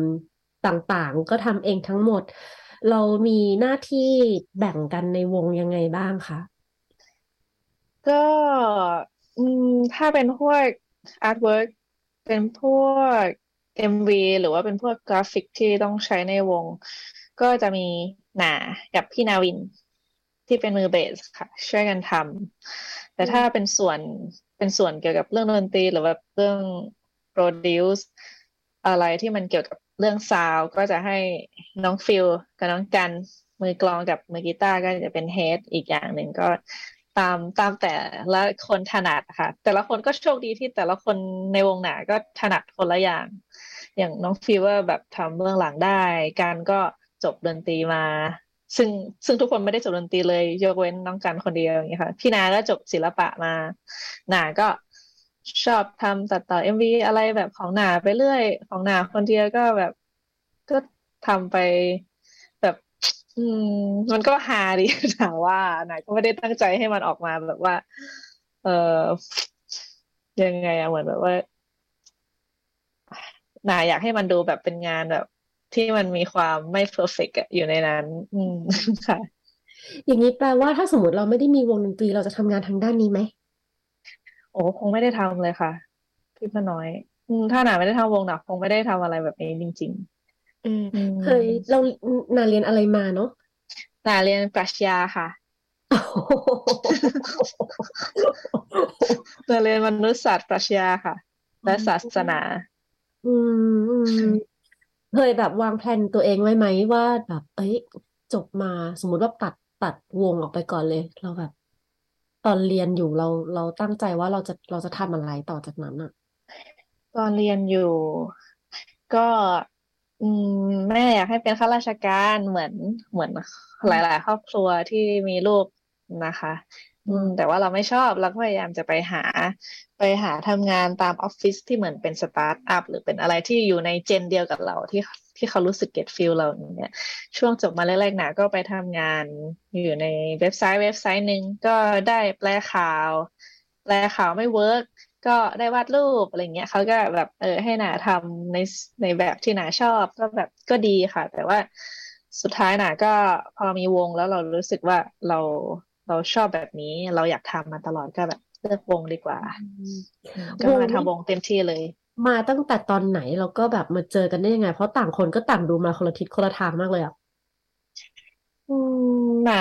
ต่างๆ ก็ทำเองทั้งหมด เรามีหน้าที่แบ่งกันในวงยังไงบ้างคะก็อืมถ้าเป็นพวก artwork เป็นพวก MV หรือว่าเป็นพวกกราฟิกที่ต้องใช้ในวง ก็จะมีหนากับพี่นาวิน ที่เป็นมือเบสค่ะ ช่วยกันทำแต่ถ้าเป็นส่วนเป็นส่วนเกี่ยวกับเรื่องดนตรีหรือแบบเรื่อง produce อะไรที่มันเกี่ยวกับเรื่องซาวก็จะให้น้องฟิลกับน้องกันมือกลองกับมือกีตาร์ก็จะเป็น head อีกอย่างหนึ่งก็ ตามตามแต่ละคนถนัดค่ะ แต่ละคนก็โชคดีที่แต่ละคนในวงหนาก็ถนัดคนละอย่าง อย่างน้องฟิลว่าแบบทำเบื้องหลังได้ การก็จบดนตรีมา ซึ่งซึ่งทุกคนไม่ได้จบดนตรีเลยยกเว้นน้องกันคนเดียวอย่างเงี้ยค่ะ พี่นาก็จบศิลปะมา หนาก็ชอบทำตัดต่อ MV อะไรแบบของหนาไปเรื่อย ของหนาคนเดียวก็แบบก็ทำไป อืม มันก็ฮาดีถามว่าหนาก็ไม่ได้ตั้งใจให้มันออกมาแบบว่า เออยังไงอะเหมือนแบบว่าหนาอยากให้มันดูแบบเป็นงานแบบ ที่มันมีความไม่ perfect อยู่ในนั้น อืมค่ะ อย่างนี้แปลว่าถ้าสมมติเราไม่ได้มีวงดนตรีเราจะทำงานทางด้านนี้ไหมโอ้คงไม่ได้ทำเลยค่ะพี่พน้อย อืมถ้าหนาไม่ได้ทำวงหนาคงไม่ได้ทำอะไรแบบนี้จริง เออๆอืมเคยเรานาเรียนอะไรมาเนาะหนาเรียนปรัชญาค่ะหนาเรียนมนุษยศาสตร์ปรัชญาค่ะ และศาสนา อืมอืมเคยแบบวางแผนตัวเองไว้ไหมว่าแบบ เอ้ย จบมาสมมุติว่าตัดตัดวงออกไปก่อนเลย เราแบบ ตอนเรียนอยู่เราเราตั้งใจว่าเราจะเราจะทำอะไรต่อจากนั้นอะ ตอนเรียนอยู่ ก็ อืมแม่อยากให้เป็นข้าราชการเหมือนเหมือนหลาย ๆ ครอบครัวที่มีลูกนะคะ อืม แต่ว่าเราไม่ชอบเราก็พยายามจะไปหา ไปหาทำงานตามออฟฟิศที่เหมือนเป็นสตาร์ทอัพหรือเป็นอะไรที่อยู่ใน gen เดียวกับเราที่ที่เขารู้สึก get feel เราเงี้ยช่วงจบมาแรกๆหนาก็ไปทำงานอยู่ในเว็บไซต์เว็บไซต์หนึ่งก็ได้แปลข่าว แปลข่าวไม่ work ก็ได้วาดรูปอะไรเงี้ยเขาก็แบบเออให้หนาทำในในแบบที่หนาชอบก็แบบก็ดีค่ะ แต่ว่าสุดท้ายหนาก็พอมีวงแล้วเรารู้สึกว่าเราเราชอบแบบนี้เราอยากทำมาตลอดก็แบบเลือกวงดีกว่าอืมก็วงมานี้ทำวงเต็มที่เลย มาตั้งแต่ตอนไหนแล้วก็แบบมาเจอกันได้ยังไง เพราะต่างคนก็ต่างดูมาคนละทิศคนละทางมากเลยอะอืม หนา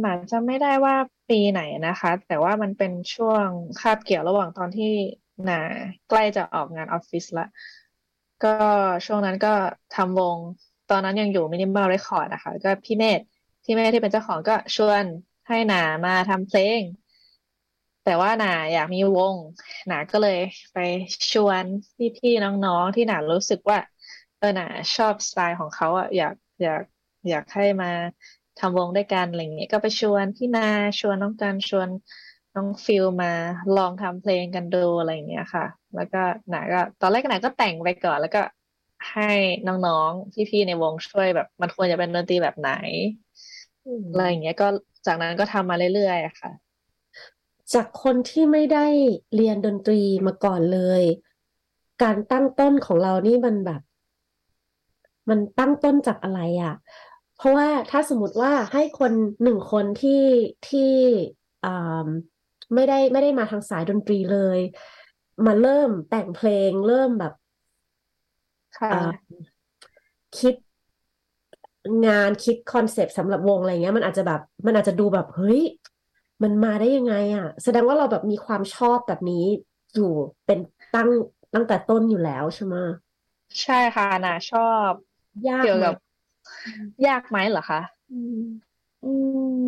หนาจะไม่ได้ว่าปีไหนนะคะ แต่ว่ามันเป็นช่วงคาบเกี่ยวระหว่างตอนที่หนาใกล้จะออกงานออฟฟิศละก็ช่วงนั้นก็ทำวง ตอนนั้นยังอยู่มินิมอลเรคคอร์ดนะคะ ก็พี่เมธพี่เมธที่เป็นเจ้าของก็ชวนให้หนามาทำเพลง แต่ว่าหนาอยากมีวง หนาก็เลยไปชวนพี่ๆน้องๆ ที่หนารู้สึกว่าเออหนาชอบสไตล์ของเขาอะอยากอยากอยากให้มา ทำวงด้วยกันอะไรเงี้ยก็ไปชวนพี่นาชวนน้องกันชวนน้องฟิลมาลองทำเพลงกันดูอะไรเงี้ยค่ะ แล้วก็หนาก็ตอนแรกหนาก็แต่งไปก่อนแล้วก็ให้น้องๆพี่ๆในวงช่วยแบบ มันควรจะเป็นดนตรีแบบไหนอะไรอย่างเงี้ยก็จากนั้นก็ทำมาเรื่อยๆค่ะ จากคนที่ไม่ได้เรียนดนตรีมาก่อนเลย การตั้งต้นของเรานี่มันแบบ มันตั้งต้นจากอะไรอะ เพราะว่าถ้าสมมติว่าให้คนหนึ่งคนที่ที่อ่าไม่ได้ไม่ได้มาทางสายดนตรีเลย มาเริ่มแต่งเพลงเริ่มแบบค่ะอ่าคิดงานคิดคอนเซปต์สำหรับวงอะไรเงี้ย มันอาจจะแบบ มันอาจจะดูแบบเฮ้ยมันมาได้ยังไงอะ แสดงว่าเราแบบมีความชอบแบบนี้อยู่เป็นตั้งตั้งแต่ต้นอยู่แล้วใช่ไหมใช่ค่ะหนาชอบยากเกี่ยวไหมกับ ยากไหมเหรอคะอืมอื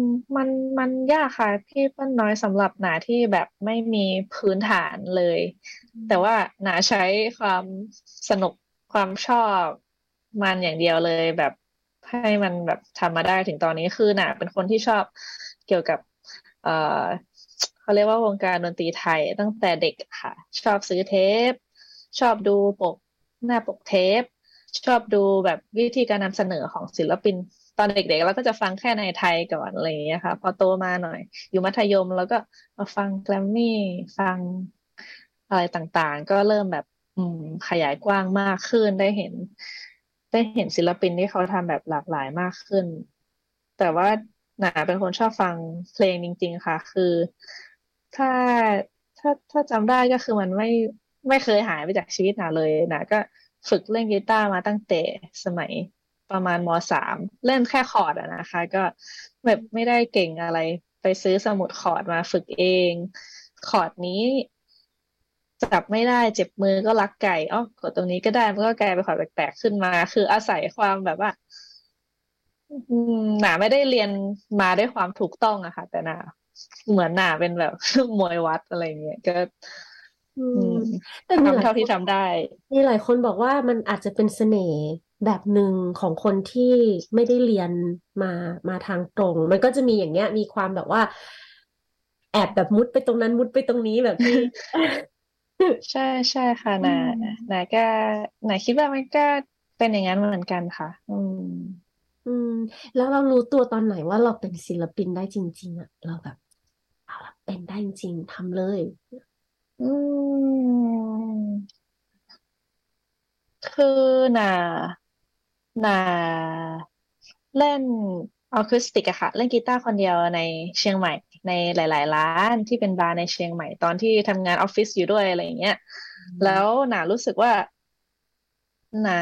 มมันมันยากค่ะ พี่เปิ้ลน้อยสำหรับหนาที่แบบไม่มีพื้นฐานเลย แต่ว่าหนาใช้ความสนุกความชอบมันอย่างเดียวเลยแบบให้มันแบบทำมาได้ถึงตอนนี้คือหนาเป็นคนที่ชอบเกี่ยวกับ เอ่อเขาเรียกว่าวงการดนตรีไทยตั้งแต่เด็กอะค่ะ ชอบซื้อเทป ชอบดูปกหน้าปกเทป ชอบดูแบบวิธีการนำเสนอของศิลปิน ตอนเด็กๆเราก็จะฟังแค่ในไทยก่อนอะไรอย่างเงี้ยค่ะ พอโตมาหน่อย อยู่มัธยมแล้วก็มาฟังแกรมมี่ฟังอะไรต่างๆ ก็เริ่มแบบอืมขยายกว้างมากขึ้นได้เห็น ได้เห็นศิลปินที่เขาทำแบบหลากหลายมากขึ้น แต่ว่าหนาเป็นคนชอบฟังเพลงจริง ๆ ค่ะ คือถ้าถ้าถ้าจำได้ก็คือมันไม่ไม่เคยหายไปจากชีวิตหนาเลยหนาก็ ฝึกเล่นกีตาร์มาตั้งแต่สมัยประมาณมสามเล่นแค่คอร์ดอะนะคะ ก็แบบไม่ได้เก่งอะไร ไปซื้อสมุดคอร์ดมาฝึกเอง คอร์ดนี้จับไม่ได้เจ็บมือก็ลักไก่อ๋อกดตรงนี้ก็ได้มันก็กลายเป็นคอร์ดแปลกๆขึ้นมา คืออาศัยความแบบว่าหนาไม่ได้เรียนมาด้วยความถูกต้องอะค่ะ แต่หนาเหมือนหนาเป็นแบบมวยวัดอะไรเงี้ยก็ แต่มีหทำลายเท่าคที่นทำได้ มีหลายคนบอกว่ามันอาจจะเป็นเสน่ห์แบบหนึ่งของคนที่ไม่ได้เรียนมามาทางตรง มันก็จะมีอย่างเงี้ย มีความแบบว่า แอบแบบมุดไปตรงนั้นมุดไปตรงนี้แบบที่ใช่ใช่ค่ะอืหนามหนาก็หนาคิดว่ามันก็เป็นอย่างนั้นเหมือนกันค่ะ อืม อืม แล้วเรารู้ตัวตอนไหนว่าเราเป็นศิลปินได้จริง ๆอะเราแบบ เอาละเป็นได้จริงๆทำเลย อืม คือหนาหนาเล่นอะคูสติกอะค่ะ เล่นกีตาร์คนเดียวในเชียงใหม่ ในหลาย ๆ ร้านที่เป็นบาร์ในเชียงใหม่ตอนที่ทำงานออฟฟิศอยู่ด้วยอะไรอย่างเงี้ย แล้วหนารู้สึกว่าหนา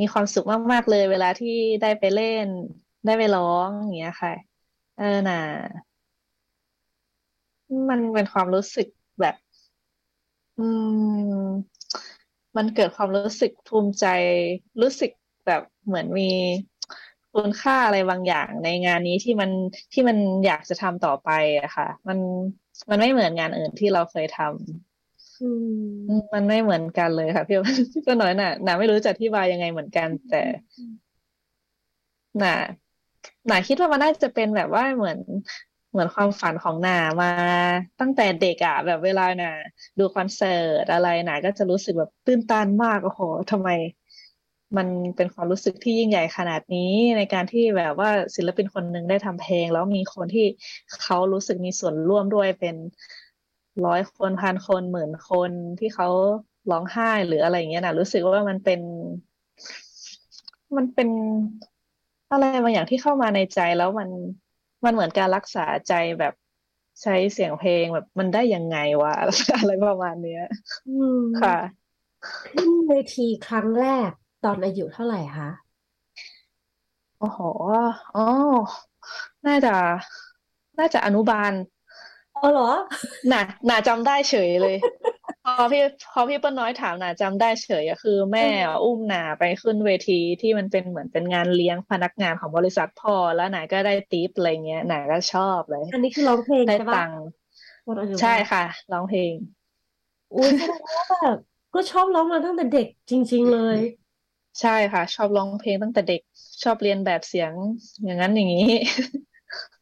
มีความสุขมาก ๆ เลยเวลาที่ได้ไปเล่น ได้ไปร้องอย่างเงี้ยค่ะ เออหนามันเป็นความรู้สึกแบบ อืม มันเกิดความรู้สึกภูมิใจ รู้สึกแบบเหมือนมีคุณค่าอะไรบางอย่างในงานนี้ที่มันที่มันอยากจะทำต่อไปอะค่ะ มันมันไม่เหมือนงานอื่นที่เราเคยทำอืมอืมมันไม่เหมือนกันเลยค่ะพี่ พี่ก็น้อยน่ะหนาไม่รู้จะอธิบายยังไงเหมือนกัน แต่หนาหนาคิดว่ามันน่าจะเป็นแบบว่าเหมือน เหมือนความฝันของหนามาตั้งแต่เด็กอะ แบบเวลาหนาดูคอนเสิร์ตอะไรหนาก็จะรู้สึกแบบตื้นตันมากโอ้โหทำไม มันเป็นความรู้สึกที่ยิ่งใหญ่ขนาดนี้ในการที่แบบว่าศิลปินคนหนึ่งได้ทำเพลง แล้วมีคนที่เขารู้สึกมีส่วนร่วมด้วยเป็นร้อยคนพันคนหมื่นคนที่เขาร้องไห้หรืออะไรอย่างเงี้ยนะรู้สึกว่ามันเป็น มันเป็นอะไรบางอย่างที่เข้ามาในใจแล้วมัน มันเหมือนการรักษาใจแบบใช้เสียงเพลงแบบมันได้ยังไงวะอะไรประมาณเนี้ยอืมค่ะ ขึ้นเวทีครั้งแรกตอนอายุเท่าไหร่คะโอ้โหอ๋อน่าจะ น่าจะอนุบาลอ๋อเหรอ น่ะ น่าจำได้เฉยเลยพ อพี่พอพี่เปิ้ลน้อยถามน่าจำได้เฉยอะคือ แม่อุ้มหนาไปขึ้นเวทีที่มันเป็นเหมือนเป็นงานเลี้ยงพนักงานของบริษัทพ่อแล้วหนาก็ได้ติปอะไรเงี้ยหนาก็ชอบเลย อันนี้คือร้องเพลงได้ใช่ปะตังค์ตอนอนุใช่บาลค่ะร้องเพลงอุ้ยแสดงว่าแบบก็ชอบร้องมาตั้งแต่เด็กจริง ๆเลย ใช่ค่ะ ชอบร้องเพลงตั้งแต่เด็กชอบเรียนแบบเสียงอย่างนั้นอย่างนี้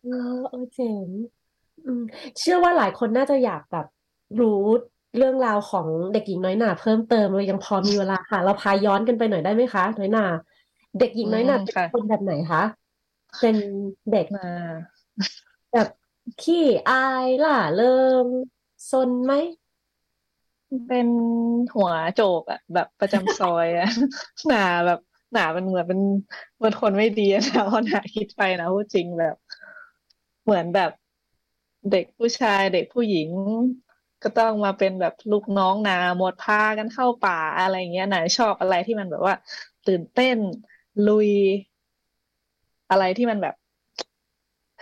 เออเออเจ๋งอือืมเชื่อว่าหลายคนน่าจะอยากแบบรู้ เรื่องราวของเด็กหญิงน้อยหนาเพิ่มเติมเรายังพอมีเวลาค่ะ เราพาย้อนกันไปหน่อยได้ไหมคะ น้อยหนาเด็กหญิงน้อยหนาเป็นค่ะคนแบบไหนคะเป็นเด็กอ่าแบบขี้อายล่าเริงซนไหมเป็นหัวโจกอะแบบประจำซอยอะหนาแบบหนาเป็นเหมือนเป็นเหมือนคนไม่ดีอะนะเพราะหนาคิดไปนะพูดจริงแบบ เหมือนแบบเด็กผู้ชายเด็กผู้หญิง ก็ต้องมาเป็นแบบลูกน้องนาหมดพากันเข้าป่าอะไรเงี้ยหนาชอบอะไรที่มันแบบว่า ตื่นเต้นลุย อะไรที่มันแบบ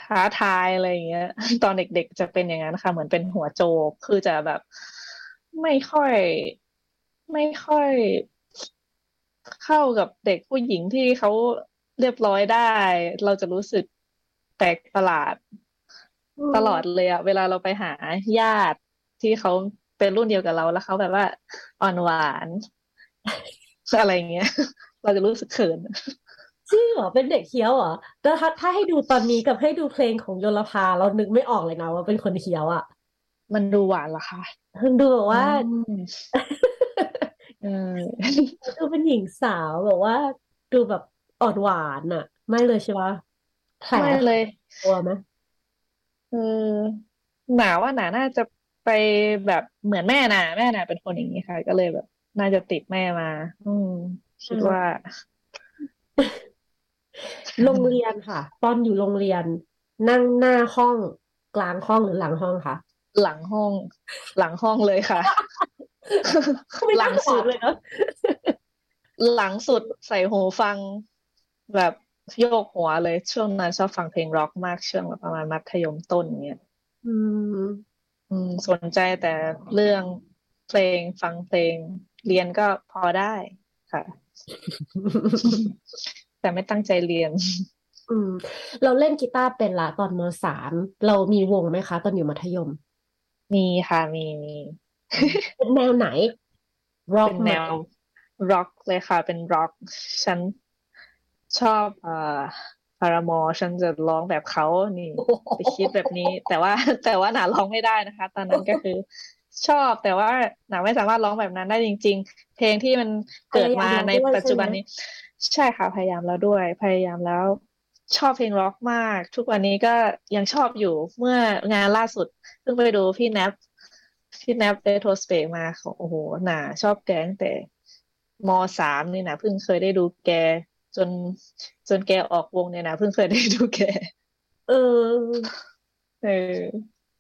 ท้าทายอะไรอย่างเงี้ย ตอนเด็กๆจะเป็นอย่างนั้นค่ะ เหมือนเป็นหัวโจกคือจะแบบไม่ค่อย ไม่ค่อยเข้ากับเด็กผู้หญิงที่เขาเรียบร้อยได้ เราจะรู้สึกแปลกประหลาดตลอดเลยอะเวลาเราไปหาญาติ ที่เขาเป็นรุ่นเดียวกับเราแล้วเขาแบบว่าอ่อนหวานอะไรอย่างเงี้ย เราจะรู้สึกเขินจริงเหรอเป็นเด็กเคี้ยวเหรอแต่ถ้าถ้าให้ดูตอนนี้กับให้ดูเพลงของโยลภาเรานึกไม่ออกเลยนะว่าเป็นคนเคี้ยวอะมันดูหวานเหรอคะดูแบบว่าอืมเออดูเป็นหญิงสาวแบบว่า ดูแบบอ่อนหวานอะ ไม่เลยใช่ปะแผลไม่เลยตัวไหมเออหนาว่าหนาน่าจะ ไปแบบเหมือนแม่น่ะแม่น่ะเป็นคนอย่างนี้ค่ะ ก็เลยแบบ น่าจะติดแม่มา อืมคิดว่า โรงเรียนค่ะ ตอนอยู่โรงเรียน นั่งหน้าห้องกลางห้องหรือหลังห้องคะหลังห้อง หลังห้องเลยค่ะไม่หลัน่างถาสุมดเลยเนอะหลังสุดใส่หูฟัง แบบโยกหัวเลยช่วงนั้นชอบฟังเพลงร็อกมากช่วงแบบประมาณมัธยมต้นเงี้ยอืมอืม สนใจแต่เรื่องเพลงฟังเพลง เรียนก็พอได้ค่ะ แต่ไม่ตั้งใจเรียน อืม เราเล่นกีตาร์เป็นละตอนมสามเรามีวงไหมคะ ตอนอยู่มัธยม มีค่ะมีมีเป็นแนวไหนร็อกเป็นไหมแนวร็อกเลยค่ะ เป็นร็อกฉันชอบเอ่อ พารามอฉันจะร้องแบบเขานี่โอ้โหไปคิดแบบนี้ แต่ว่าแต่ว่าหนาร้องไม่ได้นะคะ ตอนนั้นก็คือชอบแต่ว่าหนาไม่สามารถร้องแบบนั้นได้จริง ๆ เพลงที่มันเกิดมาในปัจจุบันนี้ ใช่ค่ะพยายามแล้วด้วย พยายามแล้ว ชอบเพลงร็อกมาก ทุกวันนี้ก็ยังชอบอยู่เมื่องานล่าสุดเพิ่งไปดูพี่แนปพี่แนปเรโทรสเปกมาของโอ้โหหนาชอบแกตั้งแต่มสามนี่นะเพิ่งเคยได้ดูแก จนจนแกออกวงเนี่ยนะเพิ่งเคยได้ดูแก เออ เออ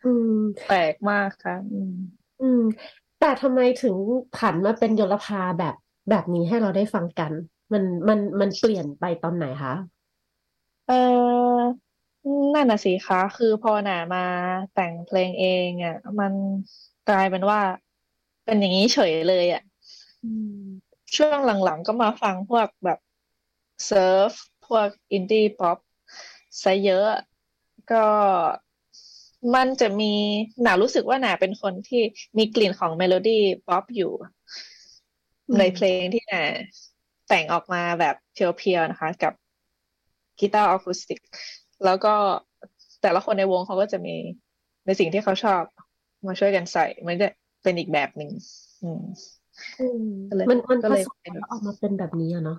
อืมแปลกมากค่ะอืมอืม แต่ทำไมถึงผันมาเป็นยลภาแบบแบบนี้ให้เราได้ฟังกัน มันมันมันเปลี่ยนไปตอนไหนคะ เออนั่นน่ะสิคะ คือพอหนามาแต่งเพลงเองอะ มันกลายเป็นว่าเป็นอย่างนี้เฉยเลยอะอืมช่วงหลังๆก็มาฟังพวกแบบ surf พวก indie pop ซะเยอะ ก็มันจะมีหนารู้สึกว่าหนาเป็นคนที่มีกลิ่นของ melody pop อยู่อืมในเพลงที่หนาแต่งออกมาแบบ pure ๆนะคะ กับกีตาร์อะคูสติก แล้วก็แต่ละคนในวงเขาก็จะมีในสิ่งที่เขาชอบมาช่วยกันใส่มันจะเป็นอีกแบบหนึ่งอืมอืมก็เลยมันมันก็เลยผสมเป็นแล้วออกมาเป็นแบบนี้อะเนาะ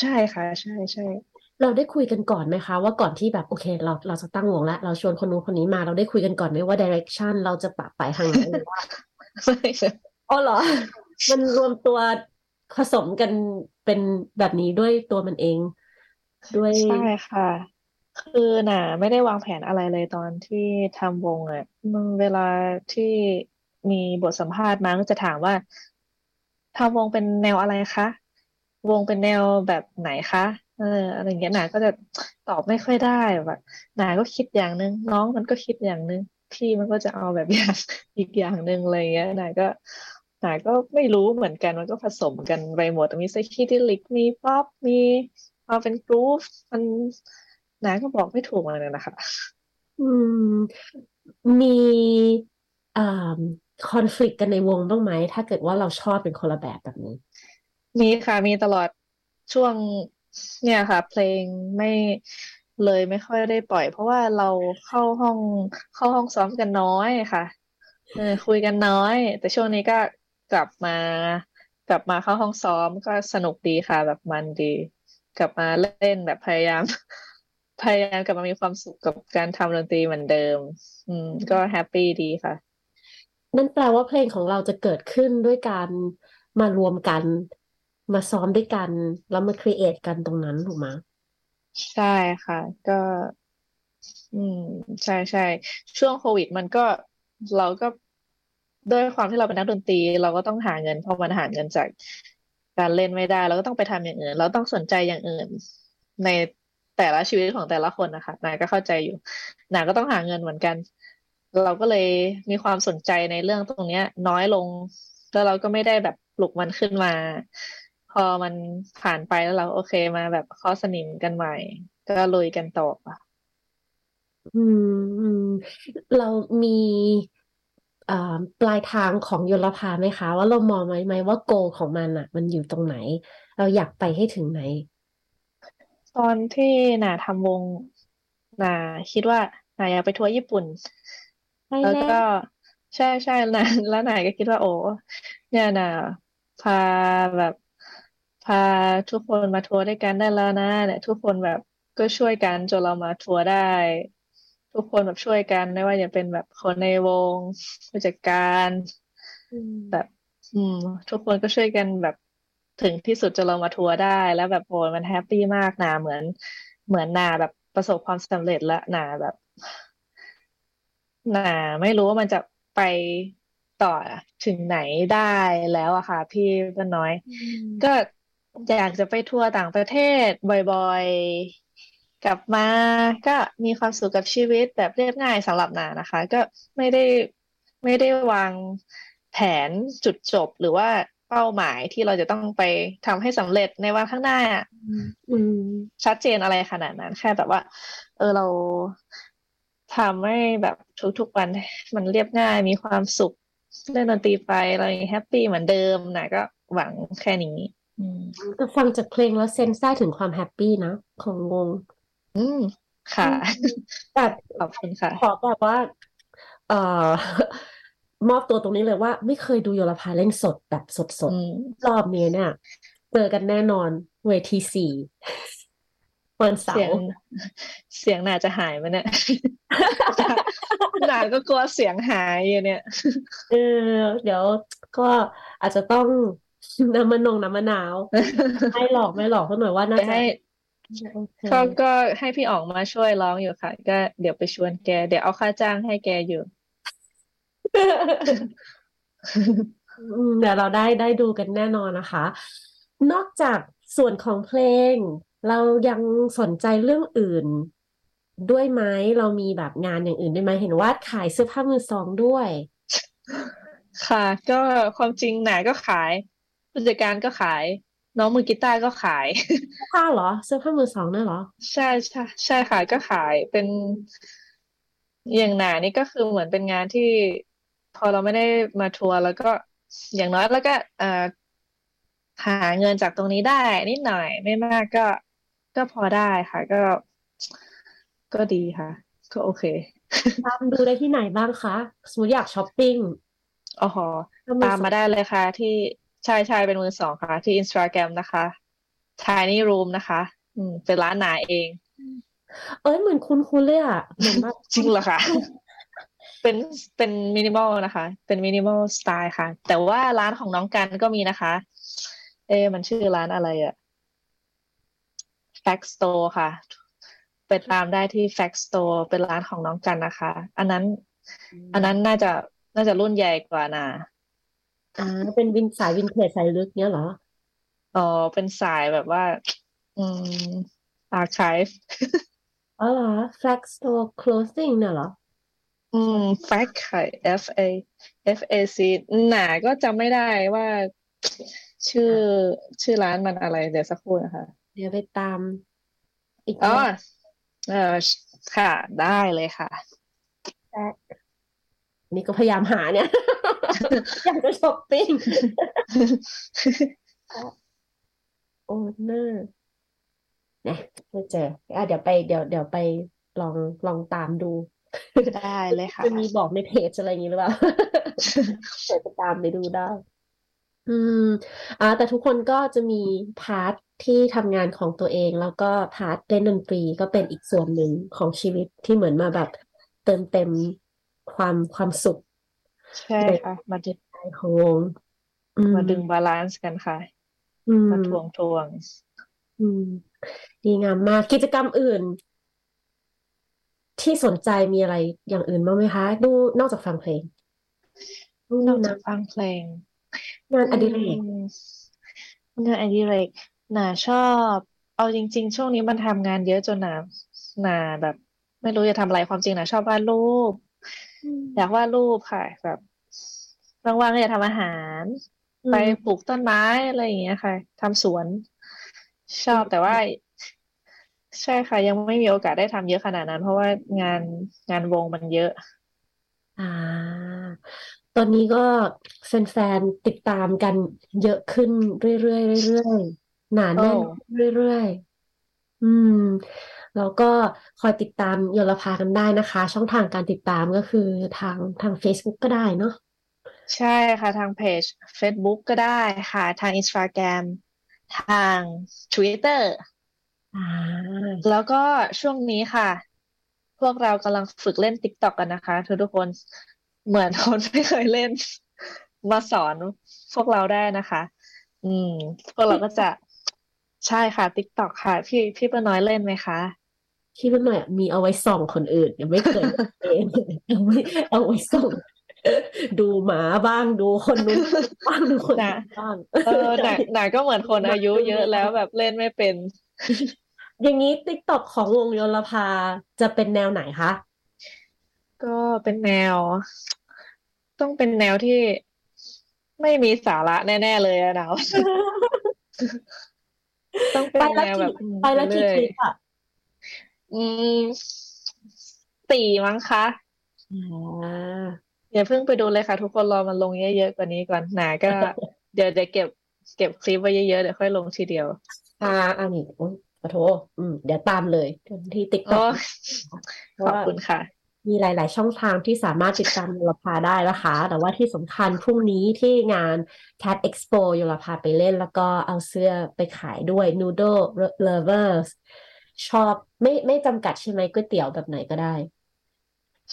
ใช่ค่ะ ใช่ใช่ เราได้คุยกันก่อนไหมคะ ว่าก่อนที่แบบโอเค เราเราจะตั้งวงแล้วเราชวนคนนู้นคนนี้มาเราได้คุยกันก่อนไหมว่า direction เราจะปรับไปทางไหนหรือว่าไม่ใช่อ๋อเหรอ มันรวมตัวผสมกันเป็นแบบนี้ด้วยตัวมันเอง ด้วยใช่ค่ะ คือน่ะ ไม่ได้วางแผนอะไรเลยตอนที่ทำวงอะมันเวลาที่มีบทสัมภาษณ์มาก็จะถามว่าทำวงเป็นแนวอะไรคะ วงเป็นแนวแบบไหนคะเอออะไรเงี้ยหนาก็จะตอบไม่ค่อยได้แบบหนาก็คิดอย่างนึงน้องมันก็คิดอย่างนึงพี่มันก็จะเอาแบบอย่างอีกอย่างหนึ่งอะไรเงี้ยหนาก็หนาก็ไม่รู้เหมือนกันมันก็ผสมกันไปหมดมีไซคิเดลิกมีป๊อปมีควาเป็นกรูฟมันหนาก็บอกไม่ถูกเหมือนะคะ อืม มีอ่าคอน FLICT กันในวงบ้างไหม ถ้าเกิดว่าเราชอบเป็นคนละแบบแบบนี้ มีค่ะ มีตลอดช่วงเนี่ยค่ะ เพลงไม่เลยไม่ค่อยได้ปล่อย เพราะว่าเราเข้าห้องเข้าห้องซ้อมกันน้อยค่ะเออคุยกันน้อย แต่ช่วงนี้ก็กลับมากลับมาเข้าห้องซ้อมก็สนุกดีค่ะ แบบมันดี กลับมาเล่นแบบพยายาม พยายามกลับมามีความสุขกับการทำดนตรีเหมือนเดิม อืม ก็แฮปปี้ดีค่ะ นั่นแปลว่าเพลงของเราจะเกิดขึ้นด้วยการมารวมกัน มาซ้อมด้วยกัน แล้วมาครีเอทกันตรงนั้นถูกไหมใช่ค่ะ ก็ อืม ใช่ใช่ช่วงโควิดมันก็เราก็ด้วยความที่เราเป็นนักดนตรี เราก็ต้องหาเงินเพราะมันหาเงินจากการเล่นไม่ได้ เราก็ต้องไปทำอย่างอื่น เราต้องสนใจอย่างอื่น ในแต่ละชีวิตของแต่ละคนนะคะนายก็เข้าใจอยู่นายก็ต้องหาเงินเหมือนกัน เราก็เลยมีความสนใจในเรื่องตรงเนี้ย น้อยลงแล้วเราก็ไม่ได้แบบปลุกมันขึ้นมา พอมันผ่านไปแล้วเราโอเคมาแบบเคาะสนิมกันใหม่ ก็ลุยกันต่อค่ะอืมอืมเรามีเอ่อปลายทางของโยลภาไหมคะ ว่าเรามองไหมไหมว่าโกของมันอะมันอยู่ตรงไหน เราอยากไปให้ถึงไหน ตอนที่นาทำวงนาคิดว่านาอยากไปทัวร์ญี่ปุ่นไปแล้วแล้วก็ใช่ใช่นาแล้วนายก็คิดว่าโอ้เนี่ยนาพาแบบ พาทุกคนมาทัวร์ด้วยกันได้แล้วนะเนี่ยทุกคนแบบก็ช่วยกันจนเรามาทัวร์ได้ ทุกคนแบบช่วยกันไม่ว่าจะเป็นแบบคนในวงผู้จัดการอืมแบบ อืม ทุกคนก็ช่วยกันแบบถึงที่สุดจนเรามาทัวร์ได้ แล้วแบบโอ้ยมันแฮปปี้มากนาเหมือน เหมือนนาแบบประสบความสำเร็จแล้วนาแบบนาไม่รู้ว่ามันจะไปต่อถึงไหนได้แล้วอะค่ะ พี่ป้าน้อยอืมก็ อยากจะไปทัวร์ต่างประเทศบ่อยๆ กลับมาก็มีความสุขกับชีวิตแบบเรียบง่ายสำหรับนานะคะ ก็ไม่ได้ไม่ได้วางแผนจุดจบหรือว่าเป้าหมายที่เราจะต้องไปทำให้สำเร็จในวันข้างหน้าอืชัดเจนอะไรขนาดนั้นแค่แบบว่า เออเราทำให้แบบทุกๆวันมันเรียบง่ายมีความสุขเล่นดนตรีไปอะไรแฮปปี้เหมือนเดิมนะก็หวังแค่นี้ ก็ฟังจากเพลงแล้วเซนส์ได้ถึงความแฮปปี้นะ ของวง อืม ค่ะ แต่ขอบคุณค่ะ ขอแบบว่า เอ่อ มอบตัวตรงนี้เลยว่า ไม่เคยดูโยลภาเล่นสดแบบสดสดอืมรอบนี้เนี่ยเจอกันแน่นอนเวทีสี่วันเสาเสียงร์เสียงน่าจะหายไหมเนี่ยหนาก็กลัวเสียงหายอยู่เนี่ยเออเดี๋ยวก็อาจจะต้อง น้ำมันนงน้ำมะนาว ไม่หลอกไม่หลอกเพราะหน่อยว่าน่าจะจะให้โอเคก็ก็ให้พี่อ๋องมาช่วยร้องอยู่ค่ะ ก็เดี๋ยวไปชวนแก เดี๋ยวเอาค่าจ้างให้แกอยู่อืมเดี๋ยวเราได้ได้ดูกันแน่นอนนะคะ นอกจากส่วนของเพลง เรายังสนใจเรื่องอื่นด้วยไหมเรามีแบบงานอย่างอื่นด้วยไหมเห็นว่าขายเสื้อผ้ามือสองด้วย ค่ะ ก็ความจริงหนาก็ขาย ผู้จัดการก็ขาย น้องมือกีตาร์ก็ขายเสื้อผ้าเหรอเสื้อผ้ามือสองเนี่ยเหรอ ใช่ใช่ใช่ค่ะก็ขายเป็นอย่างหนานี่ก็คือเหมือนเป็นงานที่พอเราไม่ได้มาทัวร์แล้วก็อย่างน้อยแล้วก็เอ่อหาเงินจากตรงนี้ได้ นิดหน่อยไม่มากก็ก็พอได้ค่ะ ก็ก็ดีค่ะ ก็โอเคตามดูได้ที่ไหนบ้างคะ สมมติอยากช้อปปิ้งอ๋อถ้ามือตามมาได้เลยค่ะที่ ใช่ใช่เป็นมือสองค่ะ ที่ Instagram นะคะ Tiny Room นะคะ อืมเป็นร้านหนาเอง เอ้ยเหมือนคุ้นๆเลยอะเหมือนแบบจริงเหรอคะเป็นเป็นมินิมอลนะคะ เป็น minimal style ค่ะ แต่ว่าร้านของน้องกันก็มีนะคะ เอ๊ะมันชื่อร้านอะไรอะ Fact Store ค่ะไปตามได้ที่ Fact Store เป็นร้านของน้องกันนะคะ อันนั้น อันนั้นน่าจะน่าจะรุ่นใหญ่กว่านะ อ่า เป็นวินสายวินเทจสายลึกเนี้ยเหรอ อ๋อ เป็นสายแบบว่า อืม archive อ๋อเหรอ Flag Store Clothing เนี่ยเหรอ อืม fact ค่ะ F A F A C หนาก็จำไม่ได้ว่า ชื่อชื่อร้านมันอะไร เดี๋ยวสักครู่นะคะ เดี๋ยวไปตามอีกอ๋อรอบเออค่ะ ได้เลยค่ะ Flag นี่ก็พยายามหาเนี่ย อยากจะช้อปปิ้งโอเนอร์นะไม่เจออะเดี๋ยวไปเดี๋ยวเดี๋ยวไปลองลองตามดู ได้เลยค่ะจะมีบอกในเพจอะไรอย่างนี้หรือเปล่าเดี๋ยวไปตามไปดูได้ อืม อ่า แต่ทุกคนก็จะมี part ที่ทำงานของตัวเอง แล้วก็ part เล่นดนตรีก็เป็นอีกส่วนหนึ่งของชีวิตที่เหมือนมาแบบเติมเต็ม ความความสุข ใช่ค่ะ มาดึงในของวงอืมมาดึง balance กันค่ะอืมมาถ่วงถ่วงอืมดีงามมากกิจกรรมอื่น ที่สนใจมีอะไรอย่างอื่นบ้างไหมคะ ดูนอกจากฟังเพลงดูนอกนะจากฟังเพลงงานอดิเรกอืมงานอดิเรกหนาชอบ เอาจริง ๆ ช่วงนี้มันทำงานเยอะจนหนาหนาแบบ ไม่รู้จะทำอะไรความจริงหนาชอบวาดรูป อยากวาดรูปค่ะ แบบว่างๆก็อยากทำอาหารอืไปมปลูกต้นไม้อะไรอย่างเงี้ยค่ะทำสวน ชอบแต่ว่า ใช่ค่ะ ยังไม่มีโอกาสได้ทำเยอะขนาดนั้น เพราะว่างานงานวงมันเยอะ อ่า ตอนนี้ก็แฟนๆติดตามกันเยอะขึ้นเรื่อยๆเรื่อยๆหนาโอ้แน่นเรื่อยๆอืม แล้วก็คอยติดตามโยลภากันได้นะคะ ช่องทางการติดตามก็คือทางทาง Facebook ก็ได้เนาะใช่ค่ะทางเพจ Facebook ก็ได้ค่ะ ทาง Instagram ทาง Twitter อ่าแล้วก็ช่วงนี้ค่ะ พวกเรากำลังฝึกเล่น TikTok กันนะคะ ทุกทุกคนเหมือนคนไม่เคยเล่น มาสอนพวกเราได้นะคะ อืม พวกเราก็จะใช่ค่ะ TikTok ค่ะ พี่พี่ป้าน้อยเล่นไหมคะ คิดว่าหน่อยมีเอาไว้ส่องคนอื่นยังไม่เคยเองเอาไว้เอาไว้ส่องดูหมาบ้างดูคนนู้นบ้างดูคนน่ะนี้บ้างเออหนาหนาก็เหมือนคนอายุเยอะแล้วแบบเล่นไม่เป็น อย่างนี้ TikTok ของวงโยลภาจะเป็นแนวไหนคะ ก็เป็นแนว ต้องเป็นแนวที่ไม่มีสาระแน่ ๆ เลยอะหนาวต้องเป็ไปนละแนวแบกี่บอืมไปละกี่เรื่อยคลิปอะ อืมสี่มั้งคะอ่าอย่าเพิ่งไปดูเลยค่ะ ทุกคนรอมันลงเยอะๆกว่านี้ก่อนหนาก็ เดี๋ยวจะเก็บ เก็บคลิปไว้เยอะๆเดี๋ยวค่อยลงทีเดียว อ่าอันนี้โอ้ยขอโทษอืมเดี๋ยวตามเลยที่โอ้ TikTok เพขราะอบว่าคุณค่ะ มีหลาย ๆ ช่องทางที่สามารถติดตามโยลภาได้นะคะ แต่ว่าที่สำคัญพรุ่งนี้ที่งาน Cat Expo โยลภาไปเล่น แล้วก็เอาเสื้อไปขายด้วย Noodle Lovers ชอบไม่ไม่จำกัดใช่ไหมก๋วยเตี๋ยวแบบไหนก็ได้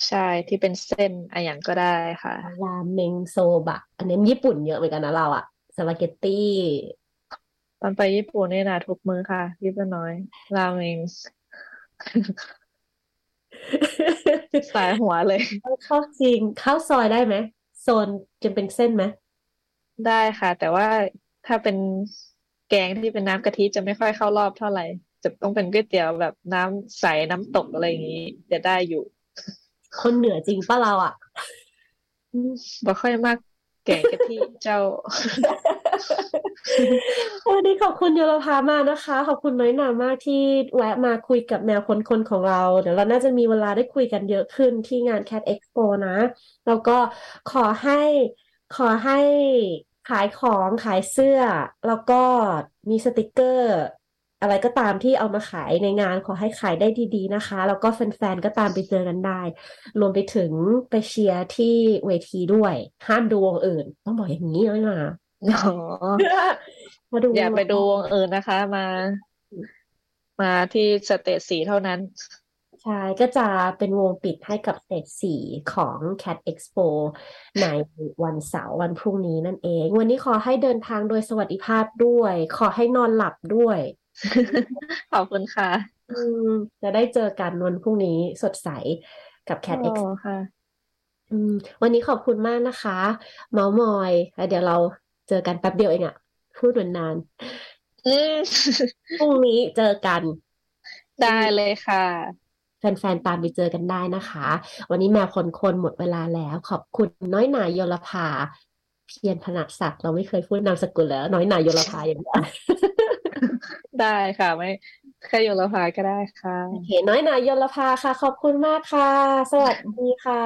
ใช่ที่เป็นเส้นอะอย่างก็ได้ค่ะ ราเมงโซบะ อันนี้ญี่ปุ่นเยอะเหมือนกันนะเราอะสปาเกตตี้ตอนไปญี่ปุ่นนี่นะทุกมื้อค่ะพี่ป้าน้อย ราเมงสายหัวเลยข้าวจริงข้าวซอยได้ไหมโซนจะเป็นเส้นไหมได้ค่ะ แต่ว่าถ้าเป็นแกงที่เป็นน้ำกะทิจะไม่ค่อยเข้ารอบเท่าไหร่ จะต้องเป็นก๋วยเตี๋ยวแบบน้ำใสน้ำตกอะไรอย่างนี้จะได้อยู่ คนเหนือจริงปะเราอะบ่ค่อยมากแกงกะทิเจ้า วันนี้ขอบคุณโยลภามากนะคะ ขอบคุณน้อยหนามากที่แวะมาคุยกับแมวคนคนของเรา เดี๋ยวเราน่าจะมีเวลาได้คุยกันเยอะขึ้นที่งาน Cat Expo นะ แล้วก็ขอให้ขอให้ขายของขายเสื้อ แล้วก็มีสติกเกอร์ อะไรก็ตามที่เอามาขายในงานขอให้ขายได้ดีๆนะคะ แล้วก็แฟนๆก็ตามไปเจอกันได้ รวมไปถึงไปเชียร์ที่เวทีด้วย ห้ามดูวงอื่น ต้องบอกอย่างนี้น้อยหนาอ๋อมาดูอย่าไปดูวงอื่นนะคะมา มาที่ stage สีเท่านั้นใช่ก็จะเป็นวงปิดให้กับสเตจสี่ของ Cat Expo ในวันเสาร์วันพรุ่งนี้นั่นเอง วันนี้ขอให้เดินทางโดยสวัสดิภาพด้วย ขอให้นอนหลับด้วย ขอบคุณค่ะอืมจะได้เจอกันวันพรุ่งนี้สดใสกับ Cat โอ้ Expo ค่ะอืมวันนี้ขอบคุณมากนะคะ เมาส์มอยแล้วเดี๋ยวเราเจอกันแป๊บเดียวเองอะพูดเหมือนนานอืมพรุ่งนี้เจอกัน ได้เลยค่ะ แฟนๆ ตามไปเจอกันได้นะคะ วันนี้แมวคนคนหมดเวลาแล้ว ขอบคุณน้อยหนาโยลภาเพียรพนัสศักดิ์เราไม่เคยพูดนามสกุลแล้ว น้อยหนาโยลภาอย่างเดียว ได้ค่ะ ไม่แค่อยู่ละพาก็ได้ค่ะโอเคน้อยหนาโยลภาค่ะ ขอบคุณมากค่ะ สวัสดีค่ะ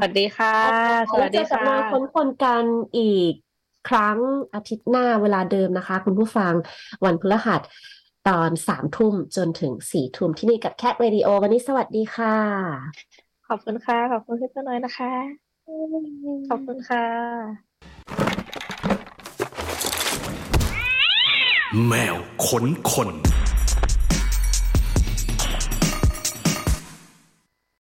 สวัสดีค่ะสแล้วัวสเจดีอกับค่ะเราค้นคนกันอีกครั้งอาทิตย์หน้าเวลาเดิมนะคะ คุณผู้ฟังวันพฤหัสตอนสามทุ่มจนถึงสี่ทุ่มที่นี่กับแคทเรดิโอวันนี้สวัสดีค่ะ ขอบคุณค่ะ ขอบคุณพี่ต้นน้อยนะคะ ขอบคุณค่ะ แมวขนคน